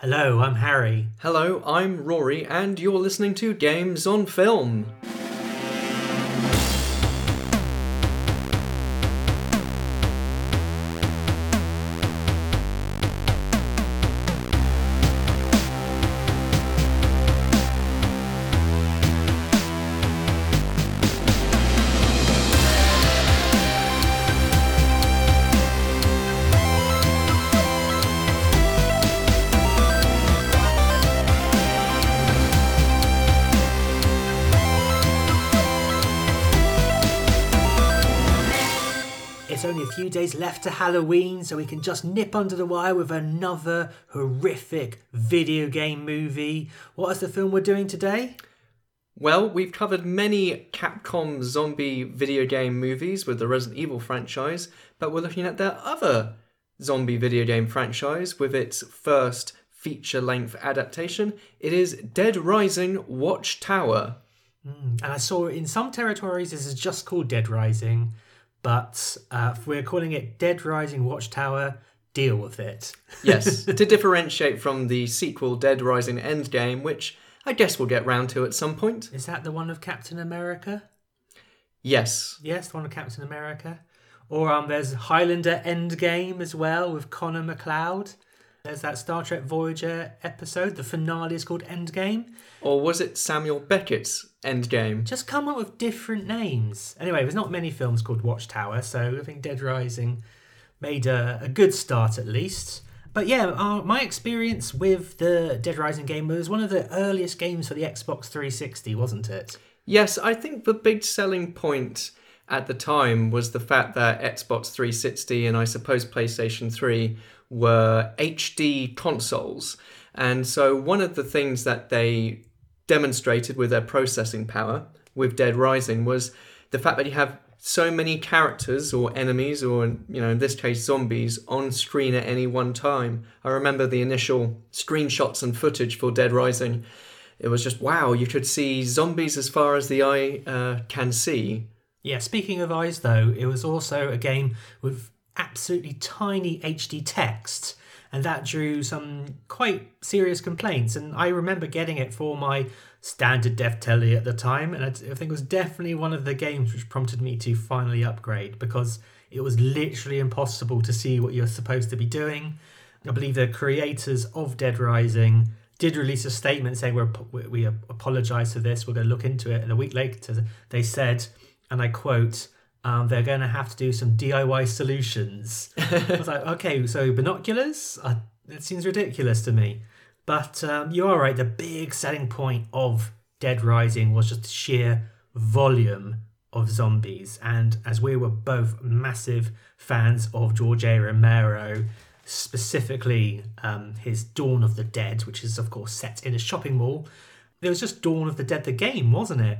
Hello, I'm Harry. Hello, I'm Rory, and you're listening to Games on Film. Days left to Halloween, so we can just nip under the wire with another horrific video game movie. What is the film we're doing today? Well, we've covered many Capcom zombie video game movies with the Resident Evil franchise, but we're looking at their other zombie video game franchise with its first feature length adaptation. It is Dead Rising Watchtower. Hmm, and I saw in some territories this is just called Dead Rising, but uh, we're calling it Dead Rising Watchtower. Deal with it. Yes, to differentiate from the sequel Dead Rising Endgame, which I guess we'll get round to at some point. Is that the one of Captain America? Yes, Yes, the one of Captain America. Or um, there's Highlander Endgame as well with Connor MacLeod. There's that Star Trek Voyager episode. The finale is called Endgame. or was it Samuel Beckett's Endgame? Just come up with different names. Anyway, there's not many films called Watchtower, so I think Dead Rising made a, a good start at least. But yeah, uh, my experience with the Dead Rising game was one of the earliest games for the Xbox 360, wasn't it? Yes, I think the big selling point at the time was the fact that Xbox 360 and I suppose PlayStation 3 were HD consoles. And so one of the things that they demonstrated with their processing power with Dead Rising was the fact that you have so many characters or enemies or you know in this case zombies on screen at any one time. I remember the initial screenshots and footage for Dead Rising. It was just wow, you could see zombies as far as the eye uh, can see. Yeah, speaking of eyes, though, it was also a game with absolutely tiny HD text, and that drew some quite serious complaints. And I remember getting it for my standard def telly at the time, and I think it was definitely one of the games which prompted me to finally upgrade because it was literally impossible to see what you're supposed to be doing. I believe the creators of Dead Rising did release a statement saying we're, we we apologize for this, we're going to look into it. And a week later, they said, and I quote, um, they're going to have to do some DIY solutions. I was like, okay, so binoculars? Uh, that seems ridiculous to me. But um, you are right, the big selling point of Dead Rising was just the sheer volume of zombies. And as we were both massive fans of George A. Romero, specifically um, his Dawn of the Dead, which is, of course, set in a shopping mall, there was just Dawn of the Dead, the game, wasn't it?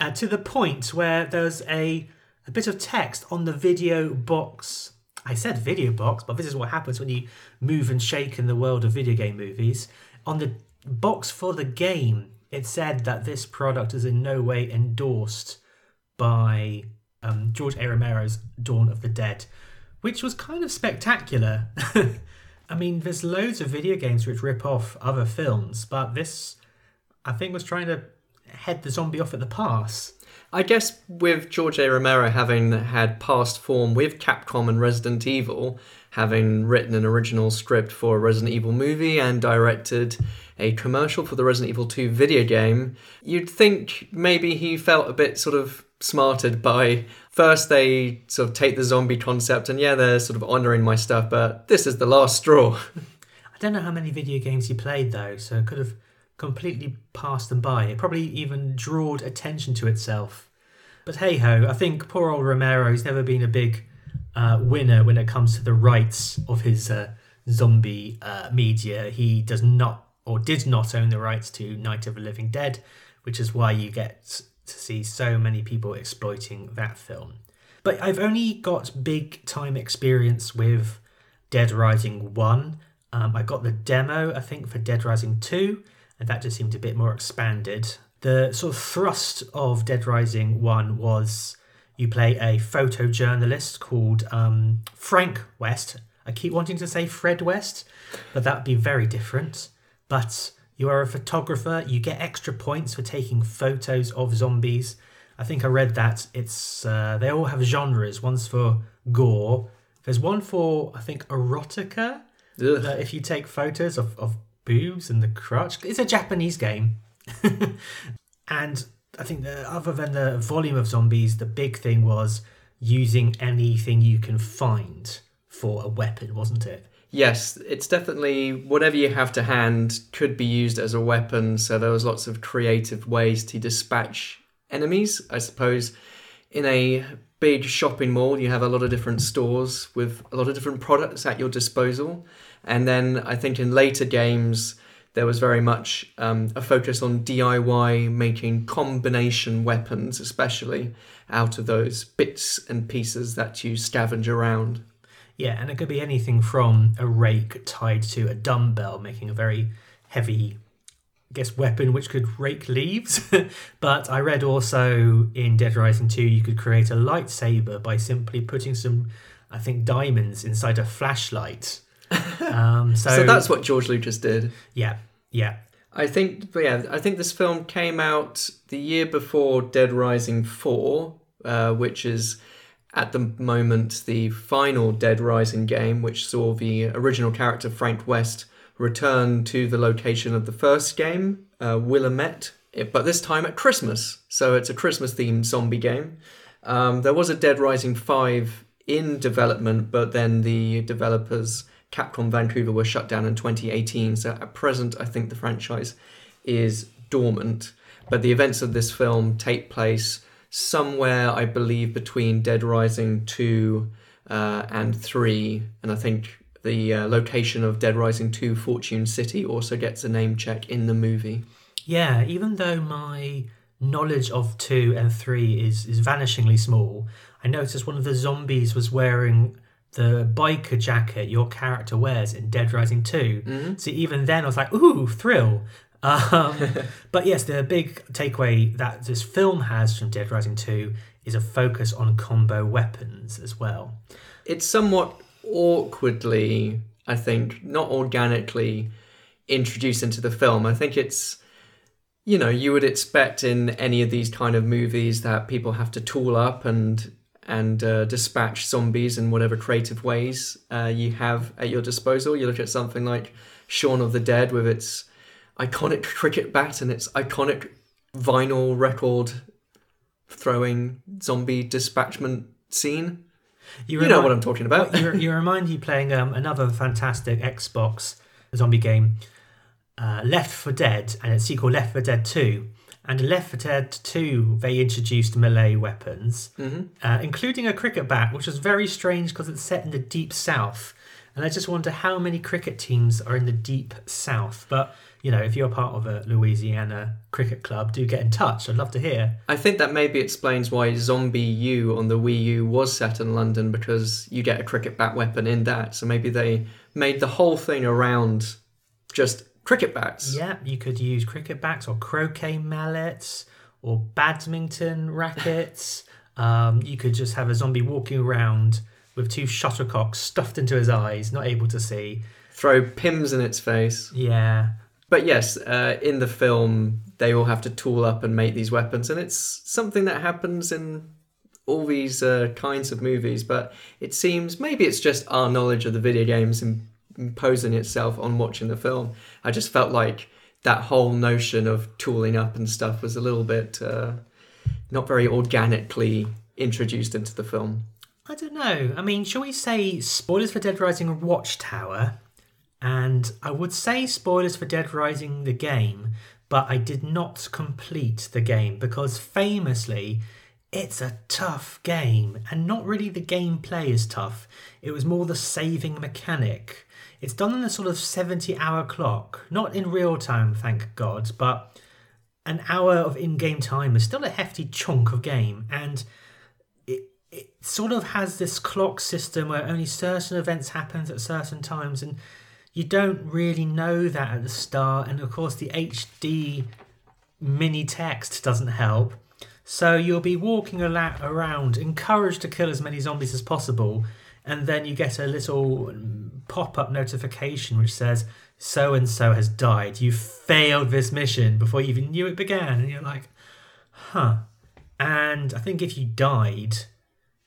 uh, to the point where there's a a bit of text on the video box. I said video box, but this is what happens when you move and shake in the world of video game movies. On the box for the game, it said that this product is in no way endorsed by um, George A. Romero's Dawn of the Dead, which was kind of spectacular. I mean, there's loads of video games which rip off other films, but this, I think, was trying to head the zombie off at the pass. I guess with George A. Romero having had past form with Capcom and Resident Evil, having written an original script for a Resident Evil movie and directed a commercial for the Resident Evil 2 video game, you'd think maybe he felt a bit sort of smarted by first they sort of take the zombie concept and yeah, they're sort of honoring my stuff, but this is the last straw. I don't know how many video games he played though, so it could have completely passed them by. It probably even drawed attention to itself. But hey ho, I think poor old Romero's never been a big uh, winner when it comes to the rights of his uh, zombie uh, media. He does not, or did not own the rights to Night of the Living Dead, which is why you get to see so many people exploiting that film. But I've only got big time experience with Dead Rising 1. Um, I got the demo, I think, for Dead Rising 2, and that just seemed a bit more expanded. The sort of thrust of Dead Rising 1 was you play a photojournalist called um, Frank West. I keep wanting to say Fred West, but that would be very different. But you are a photographer, you get extra points for taking photos of zombies. I think I read that it's uh, they all have genres. One's for gore. There's one for I think erotica. If you take photos of, of boobs and the crotch, it's a Japanese game. and I think the, other than the volume of zombies, the big thing was using anything you can find for a weapon, wasn't it? Yes, it's definitely whatever you have to hand could be used as a weapon. So there was lots of creative ways to dispatch enemies. I suppose in a big shopping mall, you have a lot of different stores with a lot of different products at your disposal. And then I think in later games, there was very much um, a focus on DIY, making combination weapons, especially out of those bits and pieces that you scavenge around. Yeah, and it could be anything from a rake tied to a dumbbell, making a very heavy, I guess, weapon which could rake leaves. but I read also in Dead Rising 2 you could create a lightsaber by simply putting some, I think, diamonds inside a flashlight. Um, so, So that's what George Lucas did. yeah, yeah. I think, but yeah, I think this film came out the year before Dead Rising 4, uh, which is at the moment the final Dead Rising game, which saw the original character Frank West return to the location of the first game, uh, Willamette, it- but this time at Christmas. So it's a Christmas themed zombie game. Um, there was a Dead Rising 5 in development, but then the developers, Capcom Vancouver, were shut down in 2018. So at present, I think the franchise is dormant. But the events of this film take place somewhere, I believe, between Dead Rising 2 uh, and 3. And I think the uh, location of Dead Rising 2, Fortune City, also gets a name check in the movie. Yeah, even though my knowledge of two and three is is vanishingly small, I noticed one of the zombies was wearing the biker jacket your character wears in Dead Rising 2. So even then I was like, ooh, thrill. Um, but yes, the big takeaway that this film has from Dead Rising 2 is a focus on combo weapons as well. it's somewhat awkwardly, I think, not organically introduced into the film. I think it's, you know, you would expect in any of these kind of movies that people have to tool up and and uh, dispatch zombies in whatever creative ways uh, you have at your disposal. You look at something like Shaun of the Dead with its iconic cricket bat and its iconic vinyl record throwing zombie dispatchment scene. You know what I'm talking about. You, you remind you playing um, another fantastic Xbox zombie game, uh, Left 4 Dead, and its sequel Left 4 Dead 2. And in Left 4 Dead 2, they introduced melee weapons, uh, including a cricket bat, which was very strange because it's set in the deep south. And I just wonder how many cricket teams are in the deep south. But, you know, if you're part of a Louisiana cricket club, do get in touch. I'd love to hear. I think that maybe explains why ZombiU on the Wii U was set in London because you get a cricket bat weapon in that. So maybe they made the whole thing around just cricket bats. Yeah, you could use cricket bats or croquet mallets or badminton rackets. um, you could just have a zombie walking around with two shuttlecocks stuffed into his eyes, not able to see. Throw pims in its face. Yeah, But yes, uh, in the film, they all have to tool up and make these weapons, and it's something that happens in all these uh, kinds of movies. But it seems maybe it's just our knowledge of the video games im- imposing itself on watching the film. I just felt like that whole notion of tooling up and stuff was a little bit uh, not very organically introduced into the film. I don't know. I mean, shall we say spoilers for Dead Rising Watchtower? And I would say spoilers for Dead Rising the game, but I did not complete the game because famously it's a tough game and not really the gameplay is tough. It was more the saving mechanic. It's done on a sort of 70 hour clock, not in real time, thank God, but an hour of in game time is still a hefty chunk of game. And it, it sort of has this clock system where only certain events happen at certain times and you don't really know that at the start. And of course the hd mini text doesn't help. So you'll be walking ala- around encouraged to kill as many zombies as possible and then you get a little pop up notification which says, so and so has died. You failed this mission before you even knew it began. And you're like, huh. And I think if you died,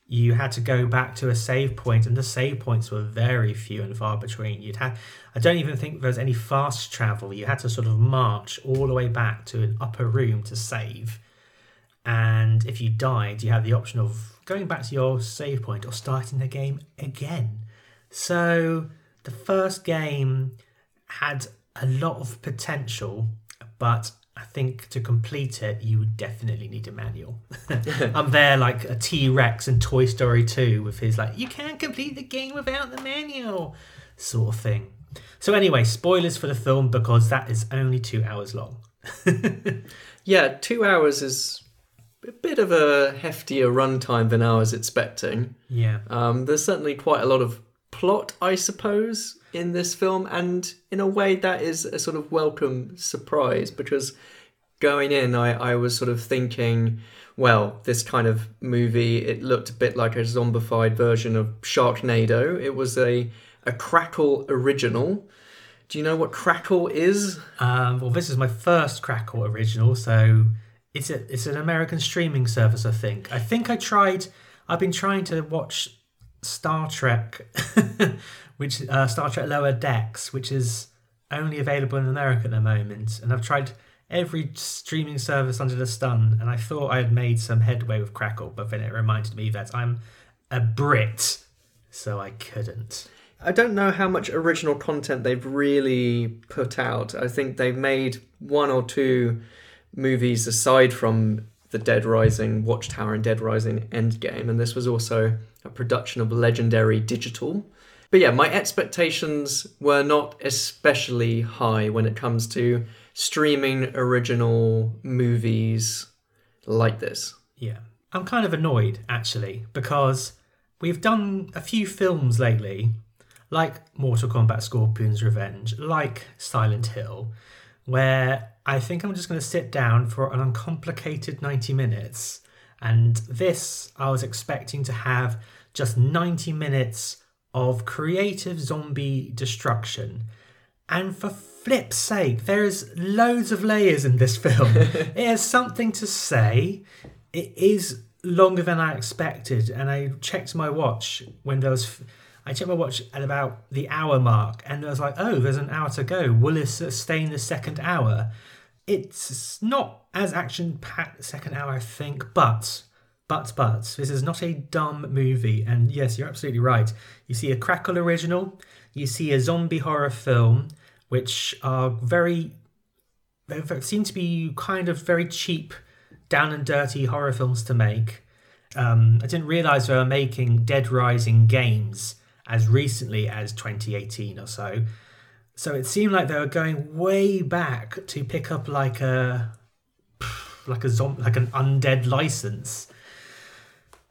you had to go back to a save point, and the save points were very few and far between. You'd have, I don't even think there was any fast travel. You had to sort of march all the way back to an upper room to save. And if you died, you had the option of going back to your save point or starting the game again. So the first game had a lot of potential, but I think to complete it, you would definitely need a manual. I'm there like a T Rex and Toy Story 2 with his like, you can't complete the game without the manual sort of thing. So, anyway, spoilers for the film because that is only two hours long. yeah, two hours is a bit of a heftier runtime than I was expecting. Yeah. Um, there's certainly quite a lot of plot, I suppose, in this film, and in a way that is a sort of welcome surprise because going in, I, I was sort of thinking, well, this kind of movie, it looked a bit like a zombified version of Sharknado. It was a, a Crackle original. Do you know what Crackle is? Um, well, this is my first Crackle original, so it's a it's an American streaming service. I think. I think I tried. I've been trying to watch Star Trek, which uh, Star Trek Lower Decks, which is only available in America at the moment, and I've tried every streaming service under the sun, and I thought I had made some headway with Crackle, but then it reminded me that I'm a Brit, so I couldn't. I don't know how much original content they've really put out. I think they've made one or two movies aside from the Dead Rising Watchtower and Dead Rising Endgame, and this was also a production of Legendary Digital. But yeah, my expectations were not especially high when it comes to streaming original movies like this. Yeah. I'm kind of annoyed actually because we've done a few films lately, like Mortal Kombat Scorpion's Revenge, like Silent Hill, where I think I'm just going to sit down for an uncomplicated 90 minutes. And this, I was expecting to have just 90 minutes of creative zombie destruction. And for flip's sake, there is loads of layers in this film. it has something to say. It is longer than I expected. And I checked my watch when there was. I checked my watch at about the hour mark, and I was like, "Oh, there's an hour to go. Will it sustain the second hour?" It's not as action-packed second hour, I think, but but, but, this is not a dumb movie. And yes, you're absolutely right. You see a Crackle original, you see a zombie horror film, which are very, they seem to be kind of very cheap, down and dirty horror films to make. Um, I didn't realize they were making Dead Rising games as recently as 2018 or so. So it seemed like they were going way back to pick up like a like a zombie, like an undead license.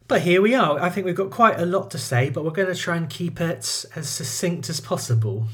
But here we are. I think we've got quite a lot to say, but we're going to try and keep it as succinct as possible.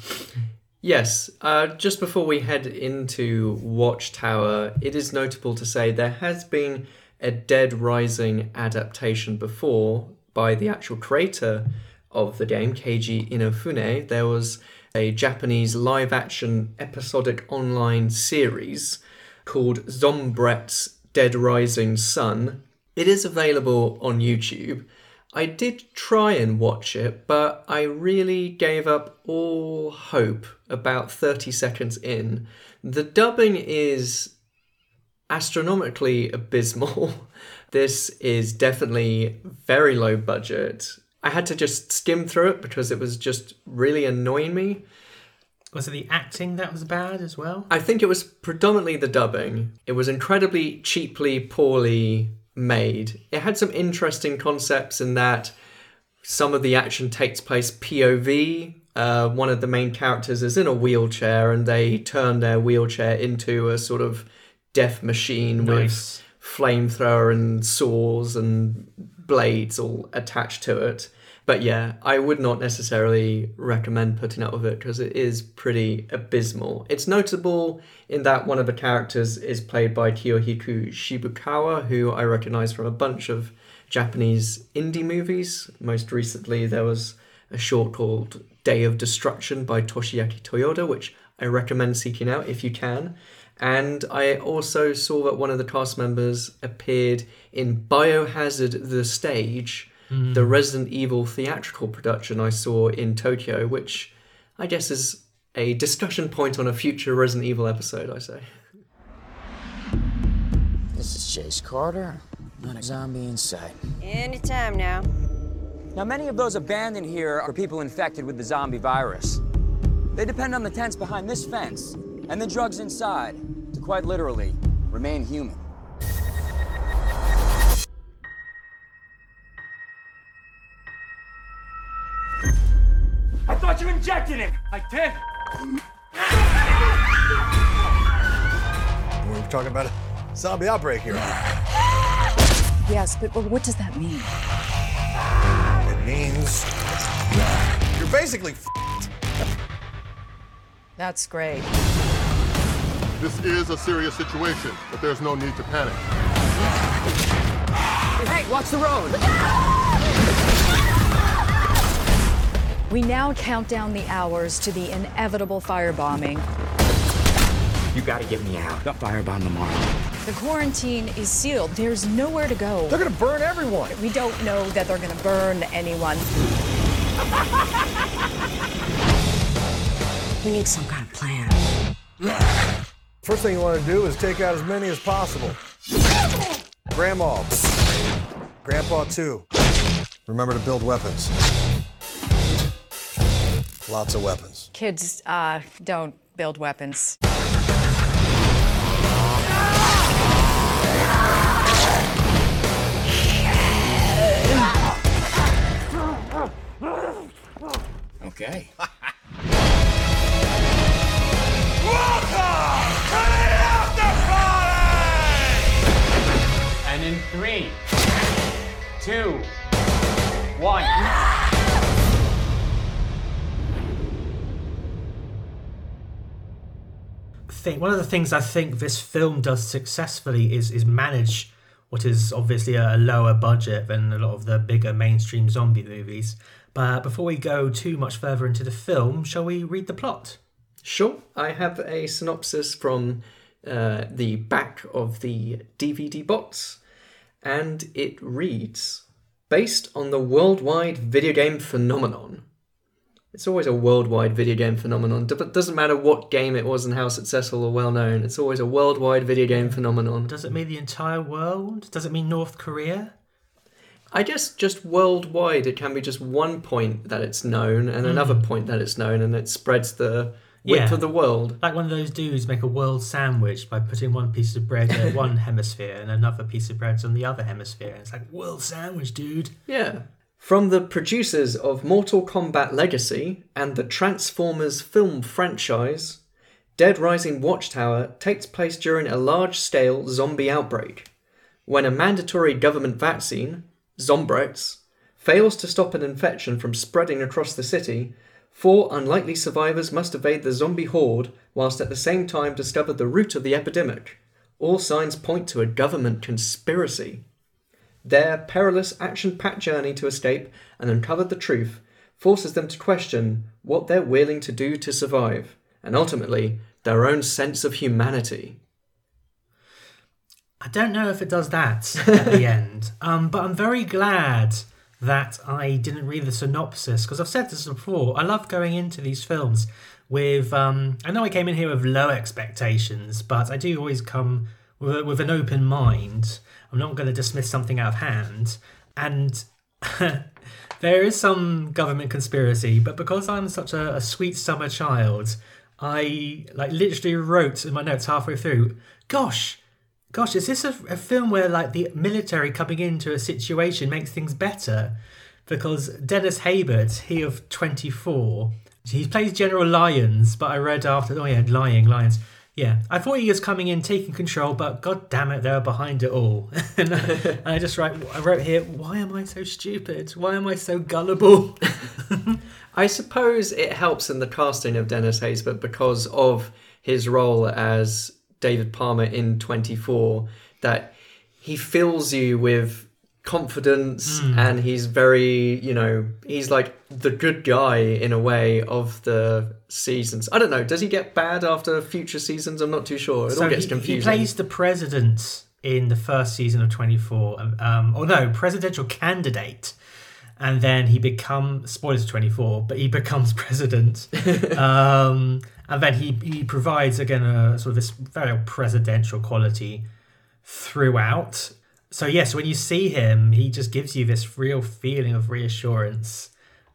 Yes, uh, just before we head into Watchtower, it is notable to say there has been a Dead Rising adaptation before by the actual creator of the game, Keiji Inafune, There was a Japanese live action episodic online series called Zombrex Dead Rising Sun, it is available on YouTube. I did try and watch it, but I really gave up all hope about 30 seconds in. The dubbing is astronomically abysmal. this is definitely very low budget. I had to just skim through it because it was just really annoying me. Was it the acting that was bad as well? I think it was predominantly the dubbing. It was incredibly cheaply, poorly made. It had some interesting concepts in that some of the action takes place POV. Uh, one of the main characters is in a wheelchair, and they turn their wheelchair into a sort of death machine nice. with flamethrower and saws and blades all attached to it. But yeah, I would not necessarily recommend putting up with it because it is pretty abysmal. It's notable in that one of the characters is played by Kiyohiko Shibukawa, who I recognize from a bunch of Japanese indie movies. Most recently, there was a short called Day of Destruction by Toshiaki Toyoda, which I recommend seeking out if you can. And I also saw that one of the cast members appeared in Biohazard the Stage, mm. the Resident Evil theatrical production I saw in Tokyo, which I guess is a discussion point on a future Resident Evil episode, I say. This is Chase Carter. Not a zombie in sight. Anytime now. Now, many of those abandoned here are people infected with the zombie virus. They depend on the tents behind this fence and the drugs inside to quite literally remain human. I thought you injected him! I did! We're talking about a zombie outbreak here. Yes, but, but what does that mean? It means you're basically That's great. This is a serious situation, but there's no need to panic. Hey, watch the road! We now count down the hours to the inevitable firebombing. You gotta get me out. They'll firebomb tomorrow. The quarantine is sealed. There's nowhere to go. They're gonna burn everyone. We don't know that they're going to burn anyone. We need some kind of plan. First thing you want to do is take out as many as possible. Grandma. Grandpa too. Remember to build weapons. Lots of weapons. Kids uh, don't build weapons. Okay. And in three, two, one. think one of the things I think this film does successfully is is manage what is obviously a lower budget than a lot of the bigger mainstream zombie movies. But before we go too much further into the film, shall we read the plot? Sure, I have a synopsis from uh, the back of the DVD box, and it reads Based on the worldwide video game phenomenon. It's always a worldwide video game phenomenon. It doesn't matter what game it was and how successful or well known, it's always a worldwide video game phenomenon. Does it mean the entire world? Does it mean North Korea? I guess just worldwide, it can be just one point that it's known and another hmm. point that it's known, and it spreads the width Yeah. of the world. Like one of those dudes make a world sandwich by putting one piece of bread in one hemisphere and another piece of bread's on the other hemisphere. And it's like world sandwich, dude. Yeah. From the producers of Mortal Kombat Legacy and the Transformers film franchise, Dead Rising Watchtower takes place during a large scale zombie outbreak. When a mandatory government vaccine, Zombrex, fails to stop an infection from spreading across the city, four unlikely survivors must evade the zombie horde whilst at the same time discover the root of the epidemic. All signs point to a government conspiracy. Their perilous action packed journey to escape and uncover the truth forces them to question what they're willing to do to survive, and ultimately, their own sense of humanity. I don't know if it does that at the end, um, but I'm very glad that I didn't read the synopsis because I've said this before. I love going into these films with. Um, I know I came in here with low expectations, but I do always come with, with an open mind. I'm not going to dismiss something out of hand, and there is some government conspiracy. But because I'm such a, a sweet summer child, I like literally wrote in my notes halfway through. Gosh, Gosh, is this a, a film where like the military coming into a situation makes things better? Because Dennis Haysbert, he of 24, he plays General Lyons, but I read after, oh yeah, lying, Lyons. Yeah, I thought he was coming in, taking control, but god damn it, they were behind it all. and, I, and I just write, I wrote here, why am I so stupid? Why am I so gullible? I suppose it helps in the casting of Dennis Haysbert because of his role as David Palmer in 24 that he fills you with confidence and he's very you know he's like the good guy in a way of the seasons. I don't know does he get bad after future seasons? I'm not too sure. It all gets he, confusing. he plays the president in the first season of 24 um, um or no presidential candidate and then he becomes spoilers 24 but he becomes president. Um and then he he provides again a sort of this very presidential quality throughout so yes when you see him he just gives you this real feeling of reassurance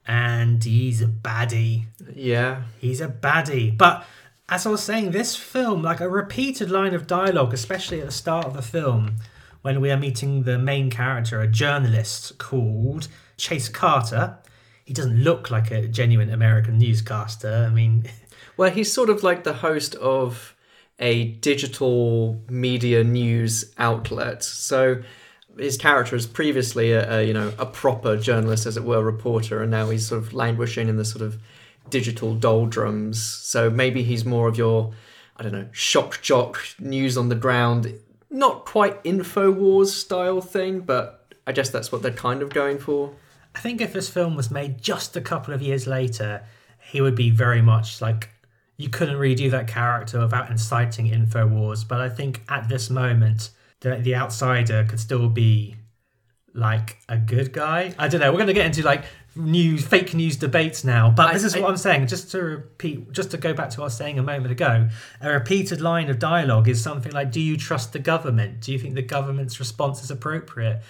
and he's a baddie yeah He's a baddie. But as I was saying, this film, like a repeated line of dialogue, especially at the start of the film, when we are meeting the main character, a journalist called Chase Carter. He doesn't look like a genuine American newscaster. I mean, well he's sort of like the host of a digital media news outlet. So his character is previously a, a you know a proper journalist as it were reporter and now he's sort of languishing in the sort of digital doldrums. So maybe he's more of your i don't know shock jock news on the ground not quite infowars style thing but i guess that's what they're kind of going for. I think if this film was made just a couple of years later, he would be very much like you couldn't redo that character without inciting info wars. But I think at this moment, the, the outsider could still be like a good guy. I don't know. We're going to get into like news, fake news debates now. But I- this is what I'm saying. Just to repeat, just to go back to what I was saying a moment ago, a repeated line of dialogue is something like, "Do you trust the government? Do you think the government's response is appropriate?"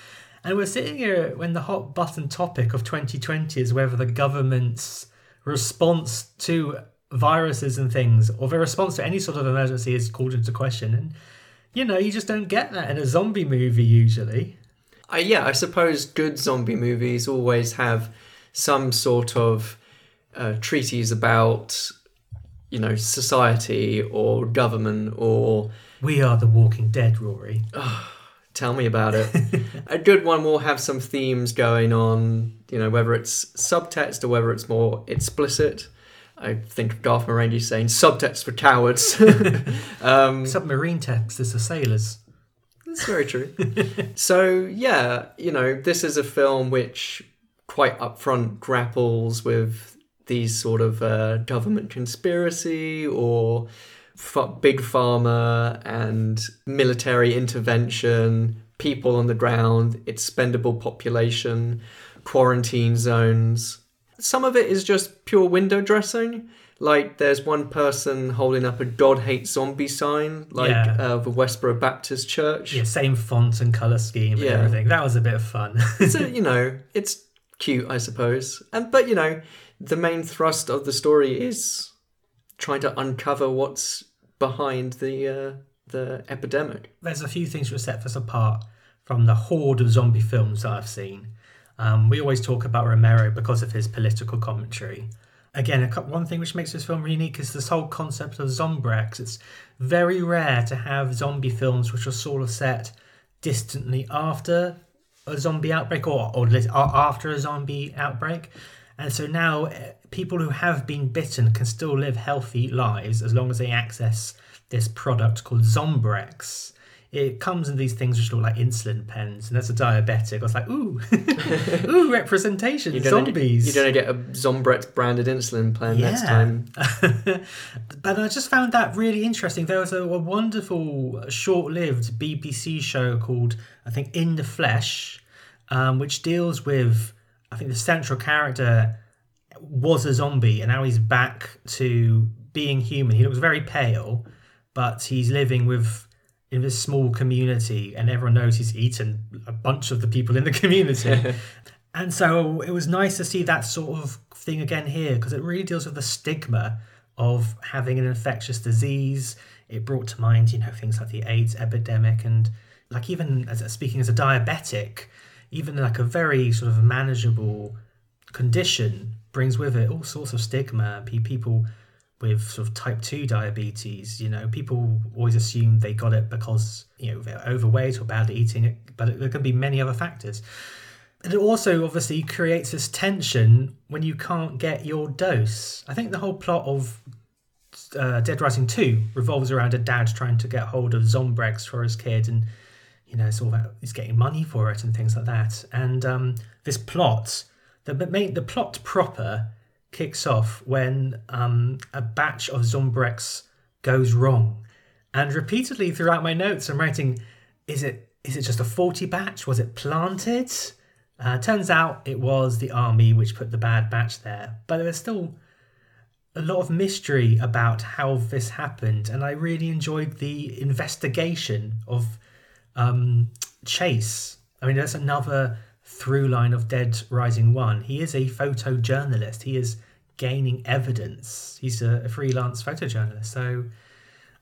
And we're sitting here when the hot button topic of 2020 is whether the government's response to viruses and things, or their response to any sort of emergency, is called into question. And you know, you just don't get that in a zombie movie usually. I, yeah, I suppose good zombie movies always have some sort of uh, treatise about, you know, society or government or We are the Walking Dead, Rory. tell me about it. a good one will have some themes going on, you know, whether it's subtext or whether it's more explicit. I think of Garth Marenghi saying subtext for cowards. um, Submarine text is the sailors. That's very true. so yeah, you know, this is a film which quite upfront grapples with these sort of uh, government conspiracy or f- big pharma and military intervention, people on the ground, expendable population, quarantine zones. Some of it is just pure window dressing. Like there's one person holding up a God hates zombie sign, like Yeah. uh, the Westboro Baptist Church. Yeah, same font and color scheme and Yeah. everything. That was a bit of fun. so you know it's cute i suppose and but you know the main thrust of the story is trying to uncover what's behind the uh, the epidemic There's a few things which set us apart from the horde of zombie films that I've seen. Um, we always talk about Romero because of his political commentary. Again, one thing which makes this film unique is this whole concept of zombrex. It's very rare to have zombie films which are sort of set distantly after a zombie outbreak or, or after a zombie outbreak. And so now eh, people who have been bitten can still live healthy lives as long as they access this product called Zombrex. It comes in these things which look like insulin pens, and as a diabetic, I was like, ooh, ooh, representation, you're zombies. you're gonna get a zombrex branded insulin plan next time but I just found that really interesting. There was a, a wonderful, short-lived BBC show called, I think, In the Flesh, um, which deals with, I think, the central character was a zombie, and now he's back to being human. He looks very pale, but he's living with in this small community, and everyone knows he's eaten a bunch of the people in the community. And so it was nice to see that sort of thing again here because it really deals with the stigma of having an infectious disease. It brought to mind, you know, things like the AIDS epidemic and like even as speaking as a diabetic, even like a very sort of manageable condition brings with it all sorts of stigma. People with sort of type 2 diabetes, you know, people always assume they got it because, you know, they're overweight or badly eating but there can be many other factors. And it also obviously creates this tension when you can't get your dose. I think the whole plot of uh, Dead Rising 2 revolves around a dad trying to get hold of Zombrex for his kid. And, you know, it's all about he's getting money for it and things like that. And um, this plot, the main, the plot proper kicks off when um, a batch of Zombrex goes wrong. And repeatedly throughout my notes, I'm writing, is it is it just a faulty batch? Was it planted? Uh, turns out it was the army which put the bad batch there. But there's still a lot of mystery about how this happened, and I really enjoyed the investigation of um, Chase. I mean, that's another through line of Dead Rising 1. He is a photojournalist, he is gaining evidence. He's a, a freelance photojournalist. So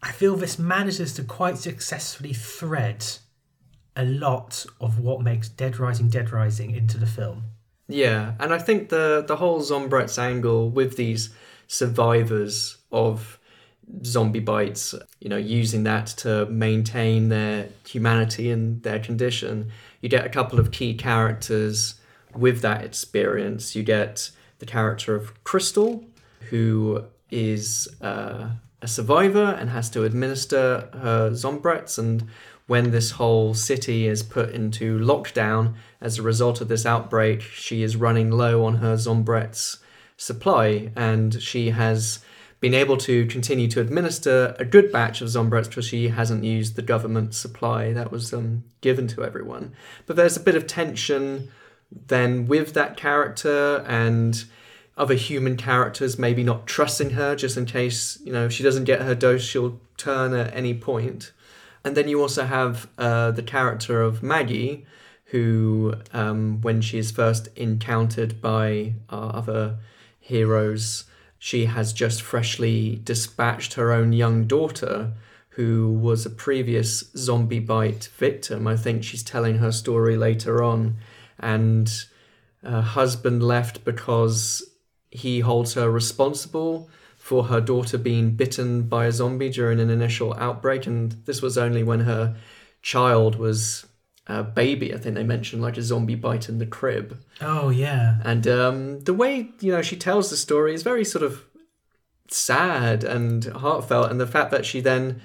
I feel this manages to quite successfully thread a lot of what makes Dead Rising Dead Rising into the film. Yeah, and I think the the whole Zombrex angle with these survivors of zombie bites, you know, using that to maintain their humanity and their condition. You get a couple of key characters with that experience. You get the character of Crystal, who is uh, a survivor and has to administer her Zombrex and when this whole city is put into lockdown as a result of this outbreak, she is running low on her Zombrex supply, and she has been able to continue to administer a good batch of Zombrex because she hasn't used the government supply that was um, given to everyone. But there's a bit of tension then with that character and other human characters maybe not trusting her just in case you know if she doesn't get her dose she'll turn at any point. point and then you also have uh, the character of Maggie, who, um, when she is first encountered by our other heroes, she has just freshly dispatched her own young daughter, who was a previous zombie bite victim. I think she's telling her story later on. And her husband left because he holds her responsible for her daughter being bitten by a zombie during an initial outbreak, and this was only when her child was a baby. I think they mentioned like a zombie bite in the crib. Oh yeah. And um, the way you know she tells the story is very sort of sad and heartfelt, and the fact that she then,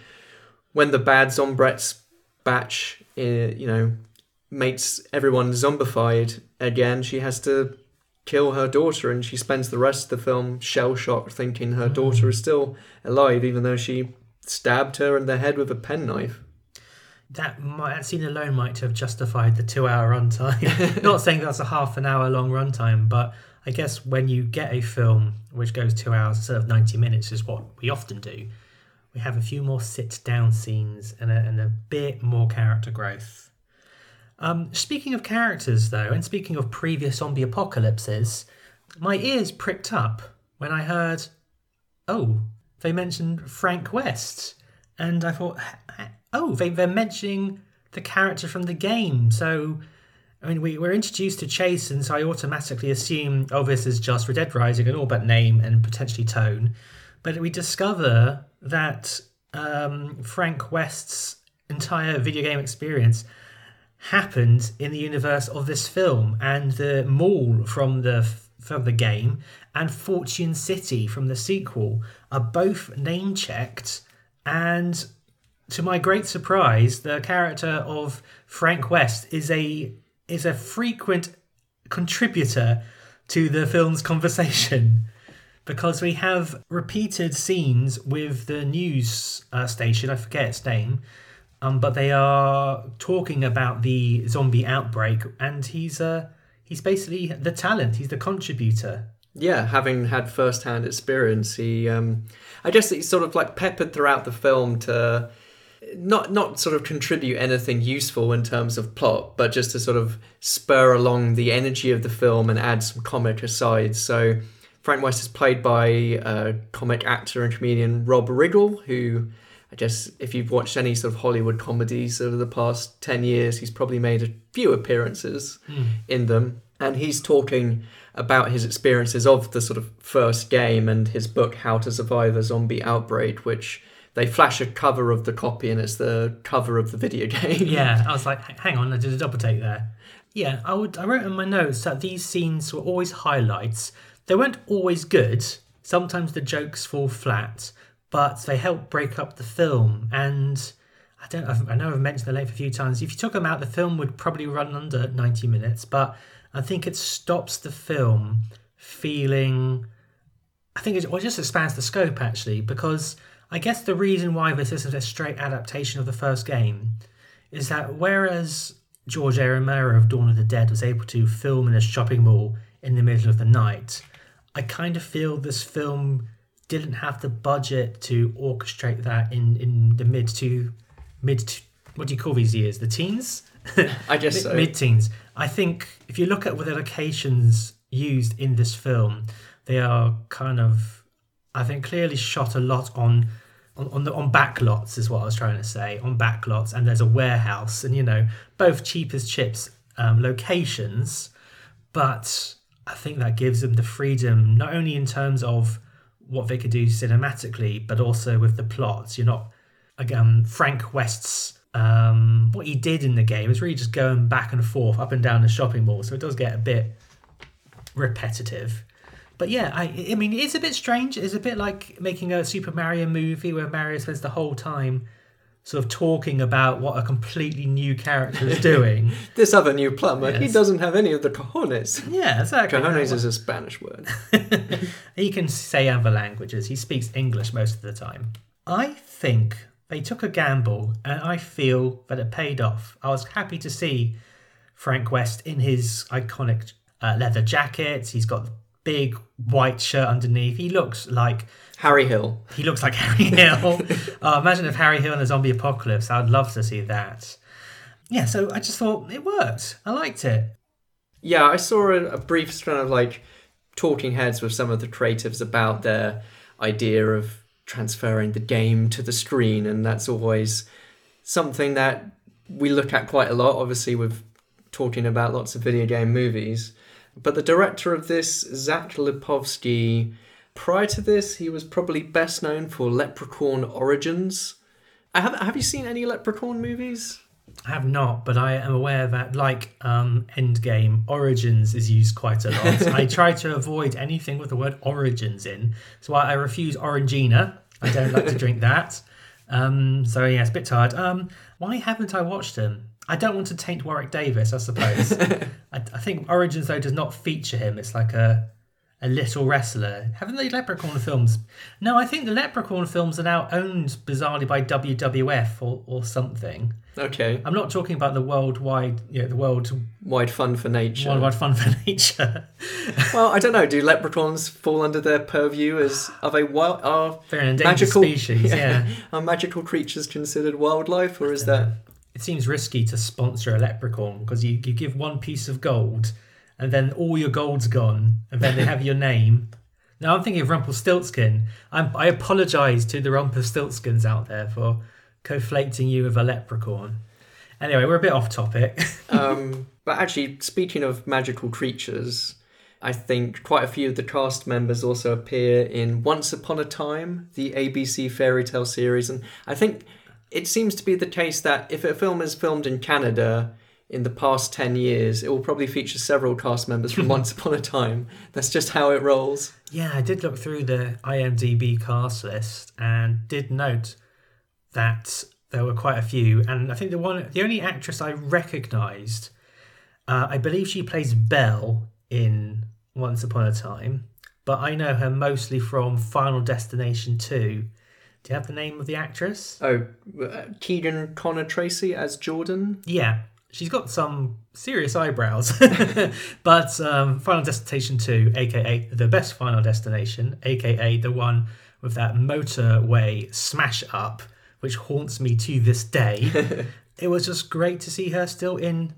when the bad Zombrex batch, eh, you know, makes everyone zombified again, she has to kill her daughter, and she spends the rest of the film shell shocked, thinking her daughter is still alive, even though she stabbed her in the head with a penknife. That might, that scene alone might have justified the two-hour runtime. Not saying that's a half an hour long runtime, but I guess when you get a film which goes two hours instead of ninety minutes, is what we often do. We have a few more sit-down scenes and a, and a bit more character growth. Um, speaking of characters, though, and speaking of previous zombie apocalypses, my ears pricked up when I heard, oh, they mentioned Frank West. And I thought, oh, they, they're mentioning the character from the game. So, I mean, we were introduced to Chase, and so I automatically assume, oh, this is just for Dead Rising and all but name and potentially tone. But we discover that um, Frank West's entire video game experience happened in the universe of this film, and the mall from the from the game and Fortune City from the sequel are both name checked, and to my great surprise, the character of Frank West is a is a frequent contributor to the film's conversation because we have repeated scenes with the news uh, station, I forget its name, um, but they are talking about the zombie outbreak, and he's uh, he's basically the talent. He's the contributor. Yeah, having had first-hand experience, he um, I guess he's sort of like peppered throughout the film to not not sort of contribute anything useful in terms of plot, but just to sort of spur along the energy of the film and add some comic aside. So Frank West is played by a comic actor and comedian Rob Riggle, who I guess if you've watched any sort of Hollywood comedies over the past 10 years, he's probably made a few appearances mm. in them. And he's talking about his experiences of the sort of first game and his book, How to Survive a Zombie Outbreak, which they flash a cover of the copy and it's the cover of the video game. Yeah, I was like, hang on, I did a double take there. Yeah, I would. I wrote in my notes that these scenes were always highlights. They weren't always good. Sometimes the jokes fall flat, but they help break up the film. And I don't. I've, I know I've mentioned the length a few times. If you took them out, the film would probably run under ninety minutes. But I think it stops the film feeling. I think it, well, it just expands the scope actually because I guess the reason why this isn't a straight adaptation of the first game is that whereas George A. Romero of Dawn of the Dead was able to film in a shopping mall in the middle of the night, I kind of feel this film didn't have the budget to orchestrate that in, in the mid to mid to, what do you call these years? The teens? I guess so. Mid teens. I think if you look at the locations used in this film, they are kind of I think clearly shot a lot on on, on the on back lots is what I was trying to say on back lots and there's a warehouse and you know both cheap as chips um, locations but I think that gives them the freedom not only in terms of what they could do cinematically but also with the plots you're not again Frank West's um, what he did in the game is really just going back and forth up and down the shopping mall so it does get a bit repetitive but yeah, I I mean it's a bit strange. It's a bit like making a Super Mario movie where Mario spends the whole time sort of talking about what a completely new character is doing. This other new plumber, he doesn't have any of the cojones. yeah, exactly. Cojones is a Spanish word. he can say other languages. He speaks English most of the time. I think they took a gamble, and I feel that it paid off. I was happy to see Frank West in his iconic uh, leather jacket. He's got big white shirt underneath. He looks like Harry Hill. he looks like Harry Hill. oh, imagine if Harry Hill in a zombie apocalypse. I'd love to see that. Yeah, so I just thought it worked. I liked it. Yeah, I saw a, a brief strand of like talking heads with some of the creatives about their idea of transferring the game to the screen, and that's always something that we look at quite a lot, obviously, with talking about lots of video game movies. But the director of this, Zach Lipovsky, prior to this, he was probably best known for Leprechaun Origins. I have, have you seen any Leprechaun movies? I have not, but I am aware that, like um, Endgame, Origins is used quite a lot. I try to avoid anything with the word Origins in, so I, I refuse Orangina. I don't like to drink that. Um, so yeah, it's a bit tired. Um, why haven't I watched them? I don't want to taint Warwick Davis, I suppose. I, I think Origins though does not feature him. It's like a a little wrestler. Haven't the Leprechaun films? No, I think the Leprechaun films are now owned bizarrely by WWF or, or something. Okay. I'm not talking about the worldwide, yeah, the world Wide Fun for Nature. worldwide fun for nature. Well, I don't know. Do leprechauns fall under their purview? As are they wild? Are They're an endangered species, yeah. Are magical creatures considered wildlife, or is that? It seems risky to sponsor a leprechaun because you, you give one piece of gold and then all your gold's gone and then they have your name. Now I'm thinking of Rumpelstiltskin. I'm, I apologise to the Rumpelstiltskins out there for conflating you with a leprechaun. Anyway, we're a bit off topic. Um, but actually, speaking of magical creatures, I think quite a few of the cast members also appear in Once Upon a Time, the ABC fairy tale series, and I think it seems to be the case that if a film is filmed in Canada in the past 10 years, it will probably feature several cast members from Once Upon a Time. That's just how it rolls. Yeah, I did look through the IMDb cast list and did note that there were quite a few. And I think the one, the only actress I recognised, uh, I believe she plays Belle in Once Upon a Time, but I know her mostly from Final Destination 2. Do you have the name of the actress? Oh, uh, Keegan Connor Tracy as Jordan. Yeah, she's got some serious eyebrows. but um, Final Destination 2, aka the best Final Destination, aka the one with that motorway smash up, which haunts me to this day. it was just great to see her still in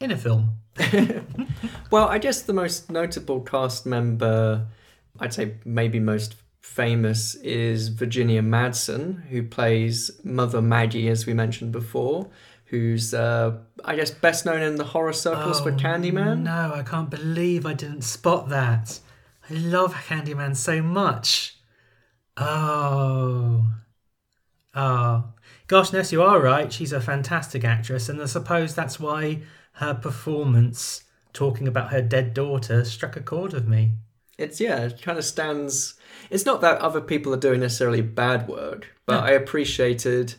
in a film. Well, I guess the most notable cast member, I'd say maybe most famous, is Virginia Madsen, who plays Mother Maggie, as we mentioned before, who's, uh, I guess, best known in the horror circles for Candyman. No, I can't believe I didn't spot that. I love Candyman so much. Oh. Oh. Gosh, Ness, you are right. She's a fantastic actress, and I suppose that's why her performance talking about her dead daughter struck a chord with me. It's, yeah, it kind of stands. It's not that other people are doing necessarily bad work, but I appreciated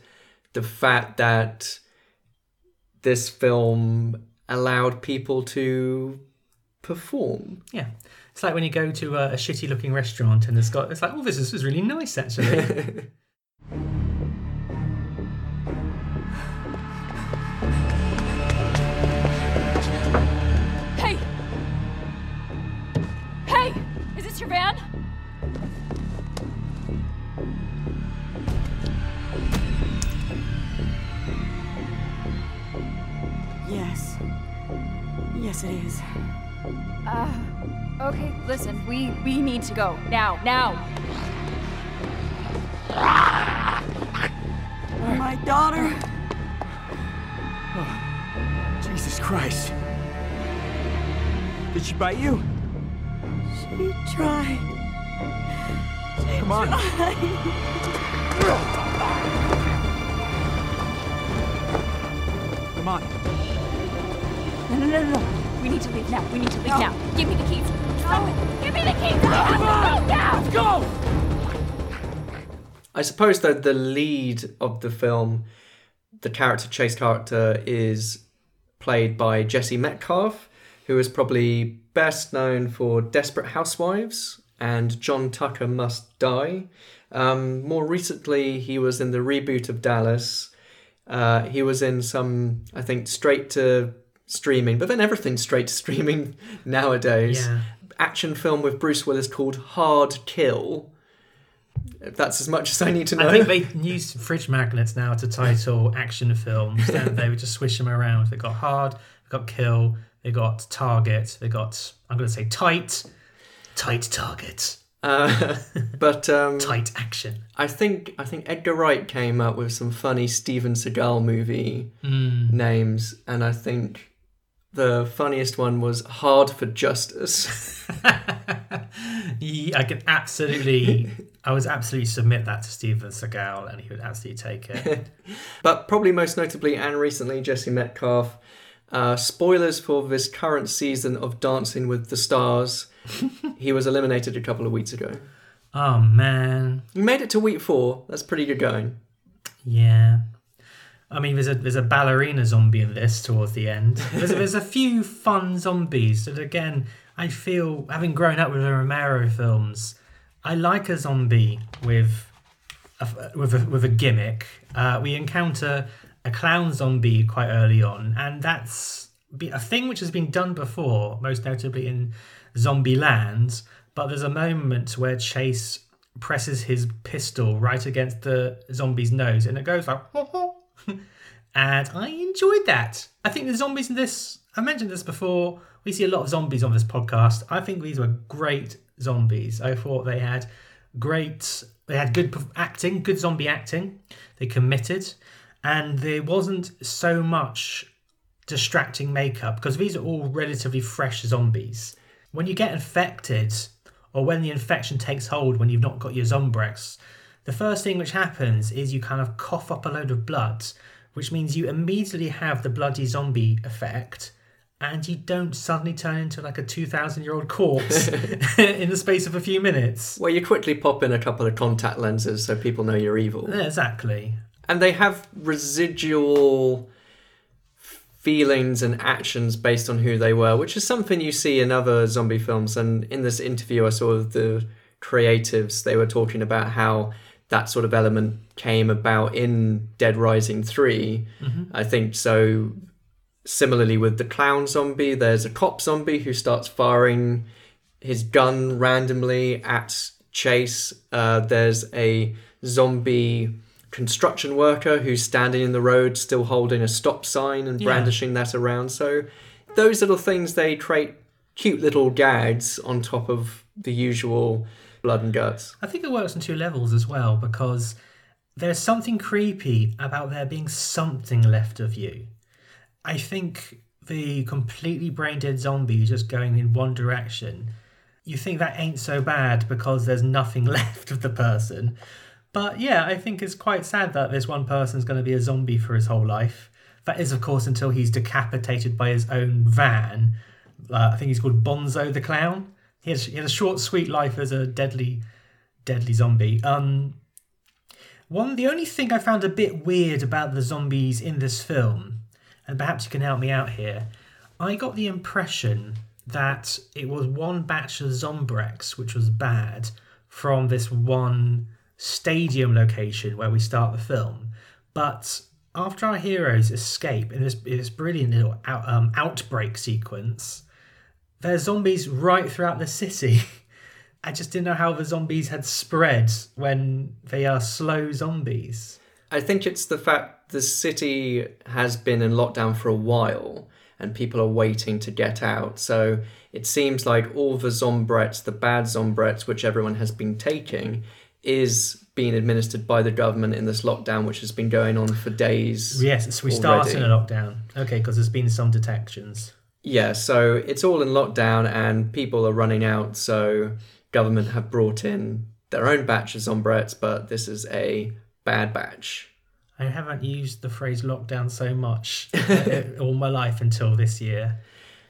the fact that this film allowed people to perform. Yeah. It's like when you go to a, a shitty looking restaurant and it's got, it's like, oh, this is, this is really nice actually. your van? Yes. Yes, it is. Uh, okay, listen, we we need to go. Now, now! My daughter. Oh, Jesus Christ. Did she bite you? She tried. She Come on. Come on. No, no, no, no, no. We need to leave now. We need to leave now. Give me the keys. Stop it. Give me the keys. I have to go now. Let's go! I suppose though the lead of the film, the character Chase character is played by Jesse Metcalfe, who is probably best known for Desperate Housewives and John Tucker Must Die. Um, more recently, he was in the reboot of Dallas. Uh, he was in some, I think, straight to streaming, but then everything's straight to streaming nowadays. Yeah. Action film with Bruce Willis called Hard Kill. That's as much as I need to know. I think they use fridge magnets now to title action films. They would just swish them around. They got hard, they got kill, they got target, they got I'm going to say tight, tight target, Uh, but um, tight action. I think I think Edgar Wright came up with some funny Steven Seagal movie Mm. names, and I think the funniest one was Hard for Justice. Yeah, I can absolutely, I was absolutely submit that to Steven Seagal, and he would absolutely take it. but probably most notably and recently, Jesse Metcalfe. Uh, spoilers for this current season of Dancing with the Stars. he was eliminated a couple of weeks ago. oh man, You made it to week four. That's pretty good going. yeah. I mean, there's a there's a ballerina zombie in this towards the end. There's a, there's a few fun zombies that again I feel having grown up with the Romero films, I like a zombie with a, with a, with a gimmick. Uh, we encounter a clown zombie quite early on, and that's a thing which has been done before, most notably in Zombie Land. But there's a moment where Chase presses his pistol right against the zombie's nose, and it goes like, and I enjoyed that. I think the zombies in this, I mentioned this before. We see a lot of zombies on this podcast. I think these were great zombies. I thought they had great, they had good acting, good zombie acting. They committed, and there wasn't so much distracting makeup because these are all relatively fresh zombies. When you get infected, or when the infection takes hold when you've not got your Zombrex, the first thing which happens is you kind of cough up a load of blood, which means you immediately have the bloody zombie effect, and you don't suddenly turn into like a 2,000 year old corpse in the space of a few minutes. Well, you quickly pop in a couple of contact lenses so people know you're evil. Yeah, exactly. And they have residual feelings and actions based on who they were, which is something you see in other zombie films. And in this interview, I saw the creatives, they were talking about how that sort of element came about in Dead Rising 3. Mhm. I think so. Similarly, with the clown zombie, there's a cop zombie who starts firing his gun randomly at Chase. Uh, there's a zombie construction worker who's standing in the road, still holding a stop sign and Yeah. brandishing that around. So, those little things they create cute little gags on top of the usual blood and guts. I think it works on two levels as well because there's something creepy about there being something left of you. I think the completely brain dead zombie just going in one direction, you think that ain't so bad because there's nothing left of the person. But yeah, I think it's quite sad that this one person's going to be a zombie for his whole life. That is, of course, until he's decapitated by his own van. Uh, I think he's called Bonzo the Clown. He has, he had a short, sweet life as a deadly, deadly zombie. Um, One, the only thing I found a bit weird about the zombies in this film, and perhaps you can help me out here, I got the impression that it was one batch of Zombrex which was bad from this one stadium location where we start the film. But after our heroes escape in this, in this brilliant little out, um, outbreak sequence, there's zombies right throughout the city. I just didn't know how the zombies had spread when they are slow zombies. I think it's the fact the city has been in lockdown for a while and people are waiting to get out. So it seems like all the Zombrex, the bad Zombrex, which everyone has been taking, is being administered by the government in this lockdown, which has been going on for days. Yes, we already. start in a lockdown. Okay, because there's been some detections. Yeah, so it's all in lockdown and people are running out. So government have brought in their own batch of Zombrex, but this is a bad batch. I haven't used the phrase lockdown so much all my life until this year.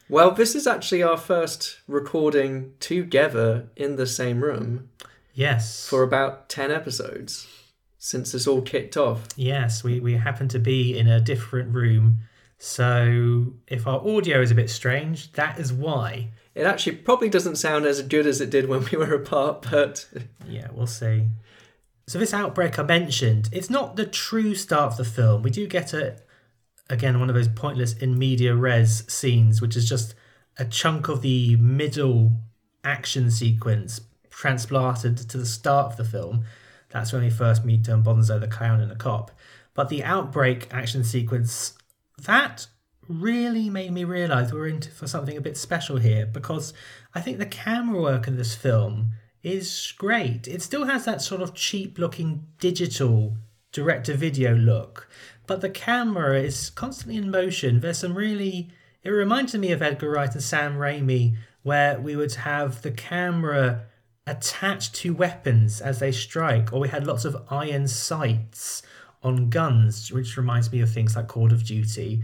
Well, this is actually our first recording together in the same room Yes. for about 10 episodes since this all kicked off. Yes, we, we happen to be in a different room. So if our audio is a bit strange, that is why. It actually probably doesn't sound as good as it did when we were apart, but Yeah, we'll see. So this outbreak I mentioned, it's not the true start of the film. We do get a again one of those pointless in media res scenes, which is just a chunk of the middle action sequence transplanted to the start of the film. That's when we first meet Don Bonzo, the clown and the cop. But the outbreak action sequence, that really made me realise we're in for something a bit special here because I think the camera work in this film is great. It still has that sort of cheap looking digital direct to video look, but the camera is constantly in motion. There's some really, it reminded me of Edgar Wright and Sam Raimi, where we would have the camera attached to weapons as they strike, or we had lots of iron sights on guns, which reminds me of things like Call of Duty.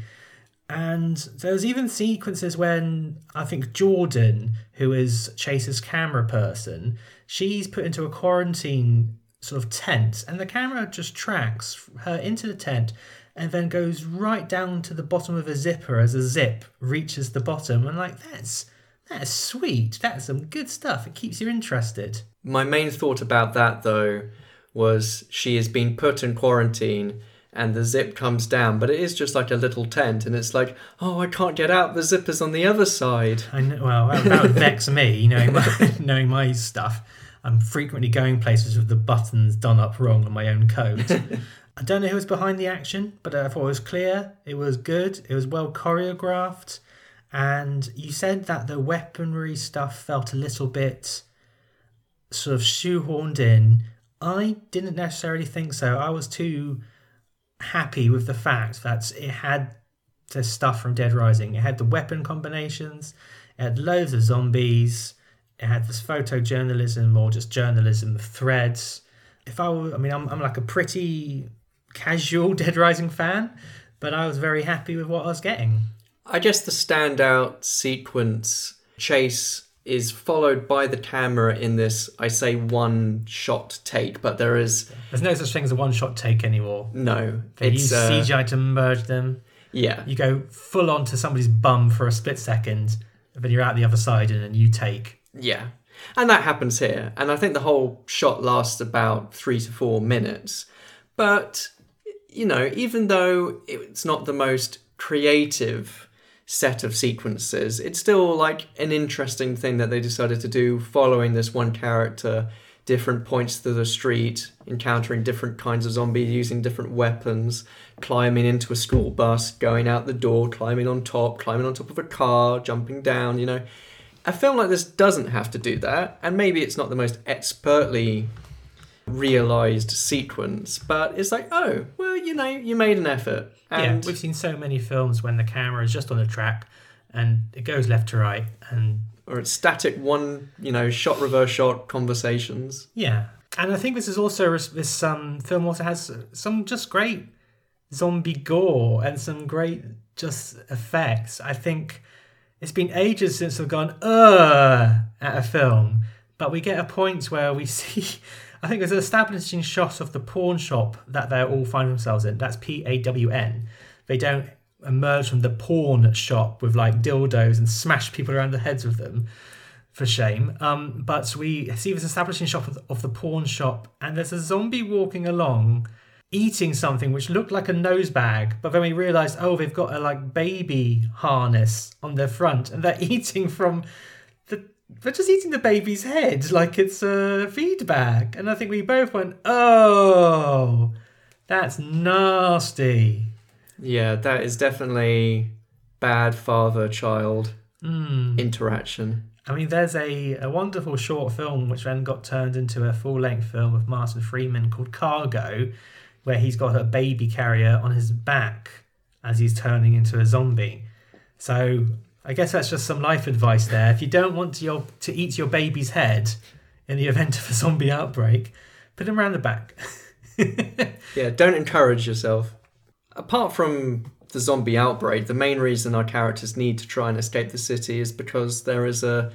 And there's even sequences when I think Jordan, who is Chase's camera person, she's put into a quarantine sort of tent, and the camera just tracks her into the tent and then goes right down to the bottom of a zipper as a zip reaches the bottom. And like that's that's sweet. That's some good stuff. It keeps you interested. my main thought about that though was she has been put in quarantine and the zip comes down, but it is just like a little tent, and it's like, oh, I can't get out. The zipper's on the other side. I know, well, that, that would vex me, knowing my, knowing my stuff. I'm frequently going places with the buttons done up wrong on my own coat. I don't know who was behind the action, but I thought it was clear. It was good. It was well choreographed. And you said that the weaponry stuff felt a little bit sort of shoehorned in. I didn't necessarily think so. I was too happy with the fact that it had the stuff from Dead Rising. It had the weapon combinations, it had loads of zombies, it had this photojournalism or just journalism threads. If I were, I mean, I'm, I'm like a pretty casual Dead Rising fan, but I was very happy with what I was getting. I guess the standout sequence chase is followed by the camera in this, I say, one shot take, but there is There's no such thing as a one shot take anymore. no. They it's use uh, CGI to merge them. Yeah. You go full on to somebody's bum for a split second, and then you're out the other side and a new take. Yeah. And that happens here. And I think the whole shot lasts about three to four minutes. But, you know, even though it's not the most creative set of sequences, it's still like an interesting thing that they decided to do following this one character, different points through the street, encountering different kinds of zombies, using different weapons, climbing into a school bus, going out the door, climbing on top, climbing on top of a car, jumping down, you know. A film like this doesn't have to do that, and maybe it's not the most expertly realized sequence, but it's like, oh, well, you know, you made an effort. And yeah, we've seen so many films when the camera is just on a track and it goes left to right, and or it's static one, you know, shot reverse shot conversations. yeah. And I think this is also this um, film also has some just great zombie gore and some great just effects. I think it's been ages since I've gone uh at a film, but we get a point where we see I think there's an establishing shot of the pawn shop that they're all finding themselves in. That's P A W N. They don't emerge from the pawn shop with like dildos and smash people around the heads with them, for shame. Um, but we see this establishing shot of, of the pawn shop, and there's a zombie walking along eating something which looked like a nose bag, but then we realized, oh, they've got a like baby harness on their front, and they're eating from the. They're just eating the baby's head like it's a feed bag, and I think we both went, oh, that's nasty. Yeah, that is definitely bad father child Mm. interaction. I mean, there's a, a wonderful short film which then got turned into a full length film with Martin Freeman called Cargo, where he's got a baby carrier on his back as he's turning into a zombie. So I guess that's just some life advice there. If you don't want to, your, to eat your baby's head in the event of a zombie outbreak, put him around the back. Yeah, don't encourage yourself. Apart from the zombie outbreak, the main reason our characters need to try and escape the city is because there is a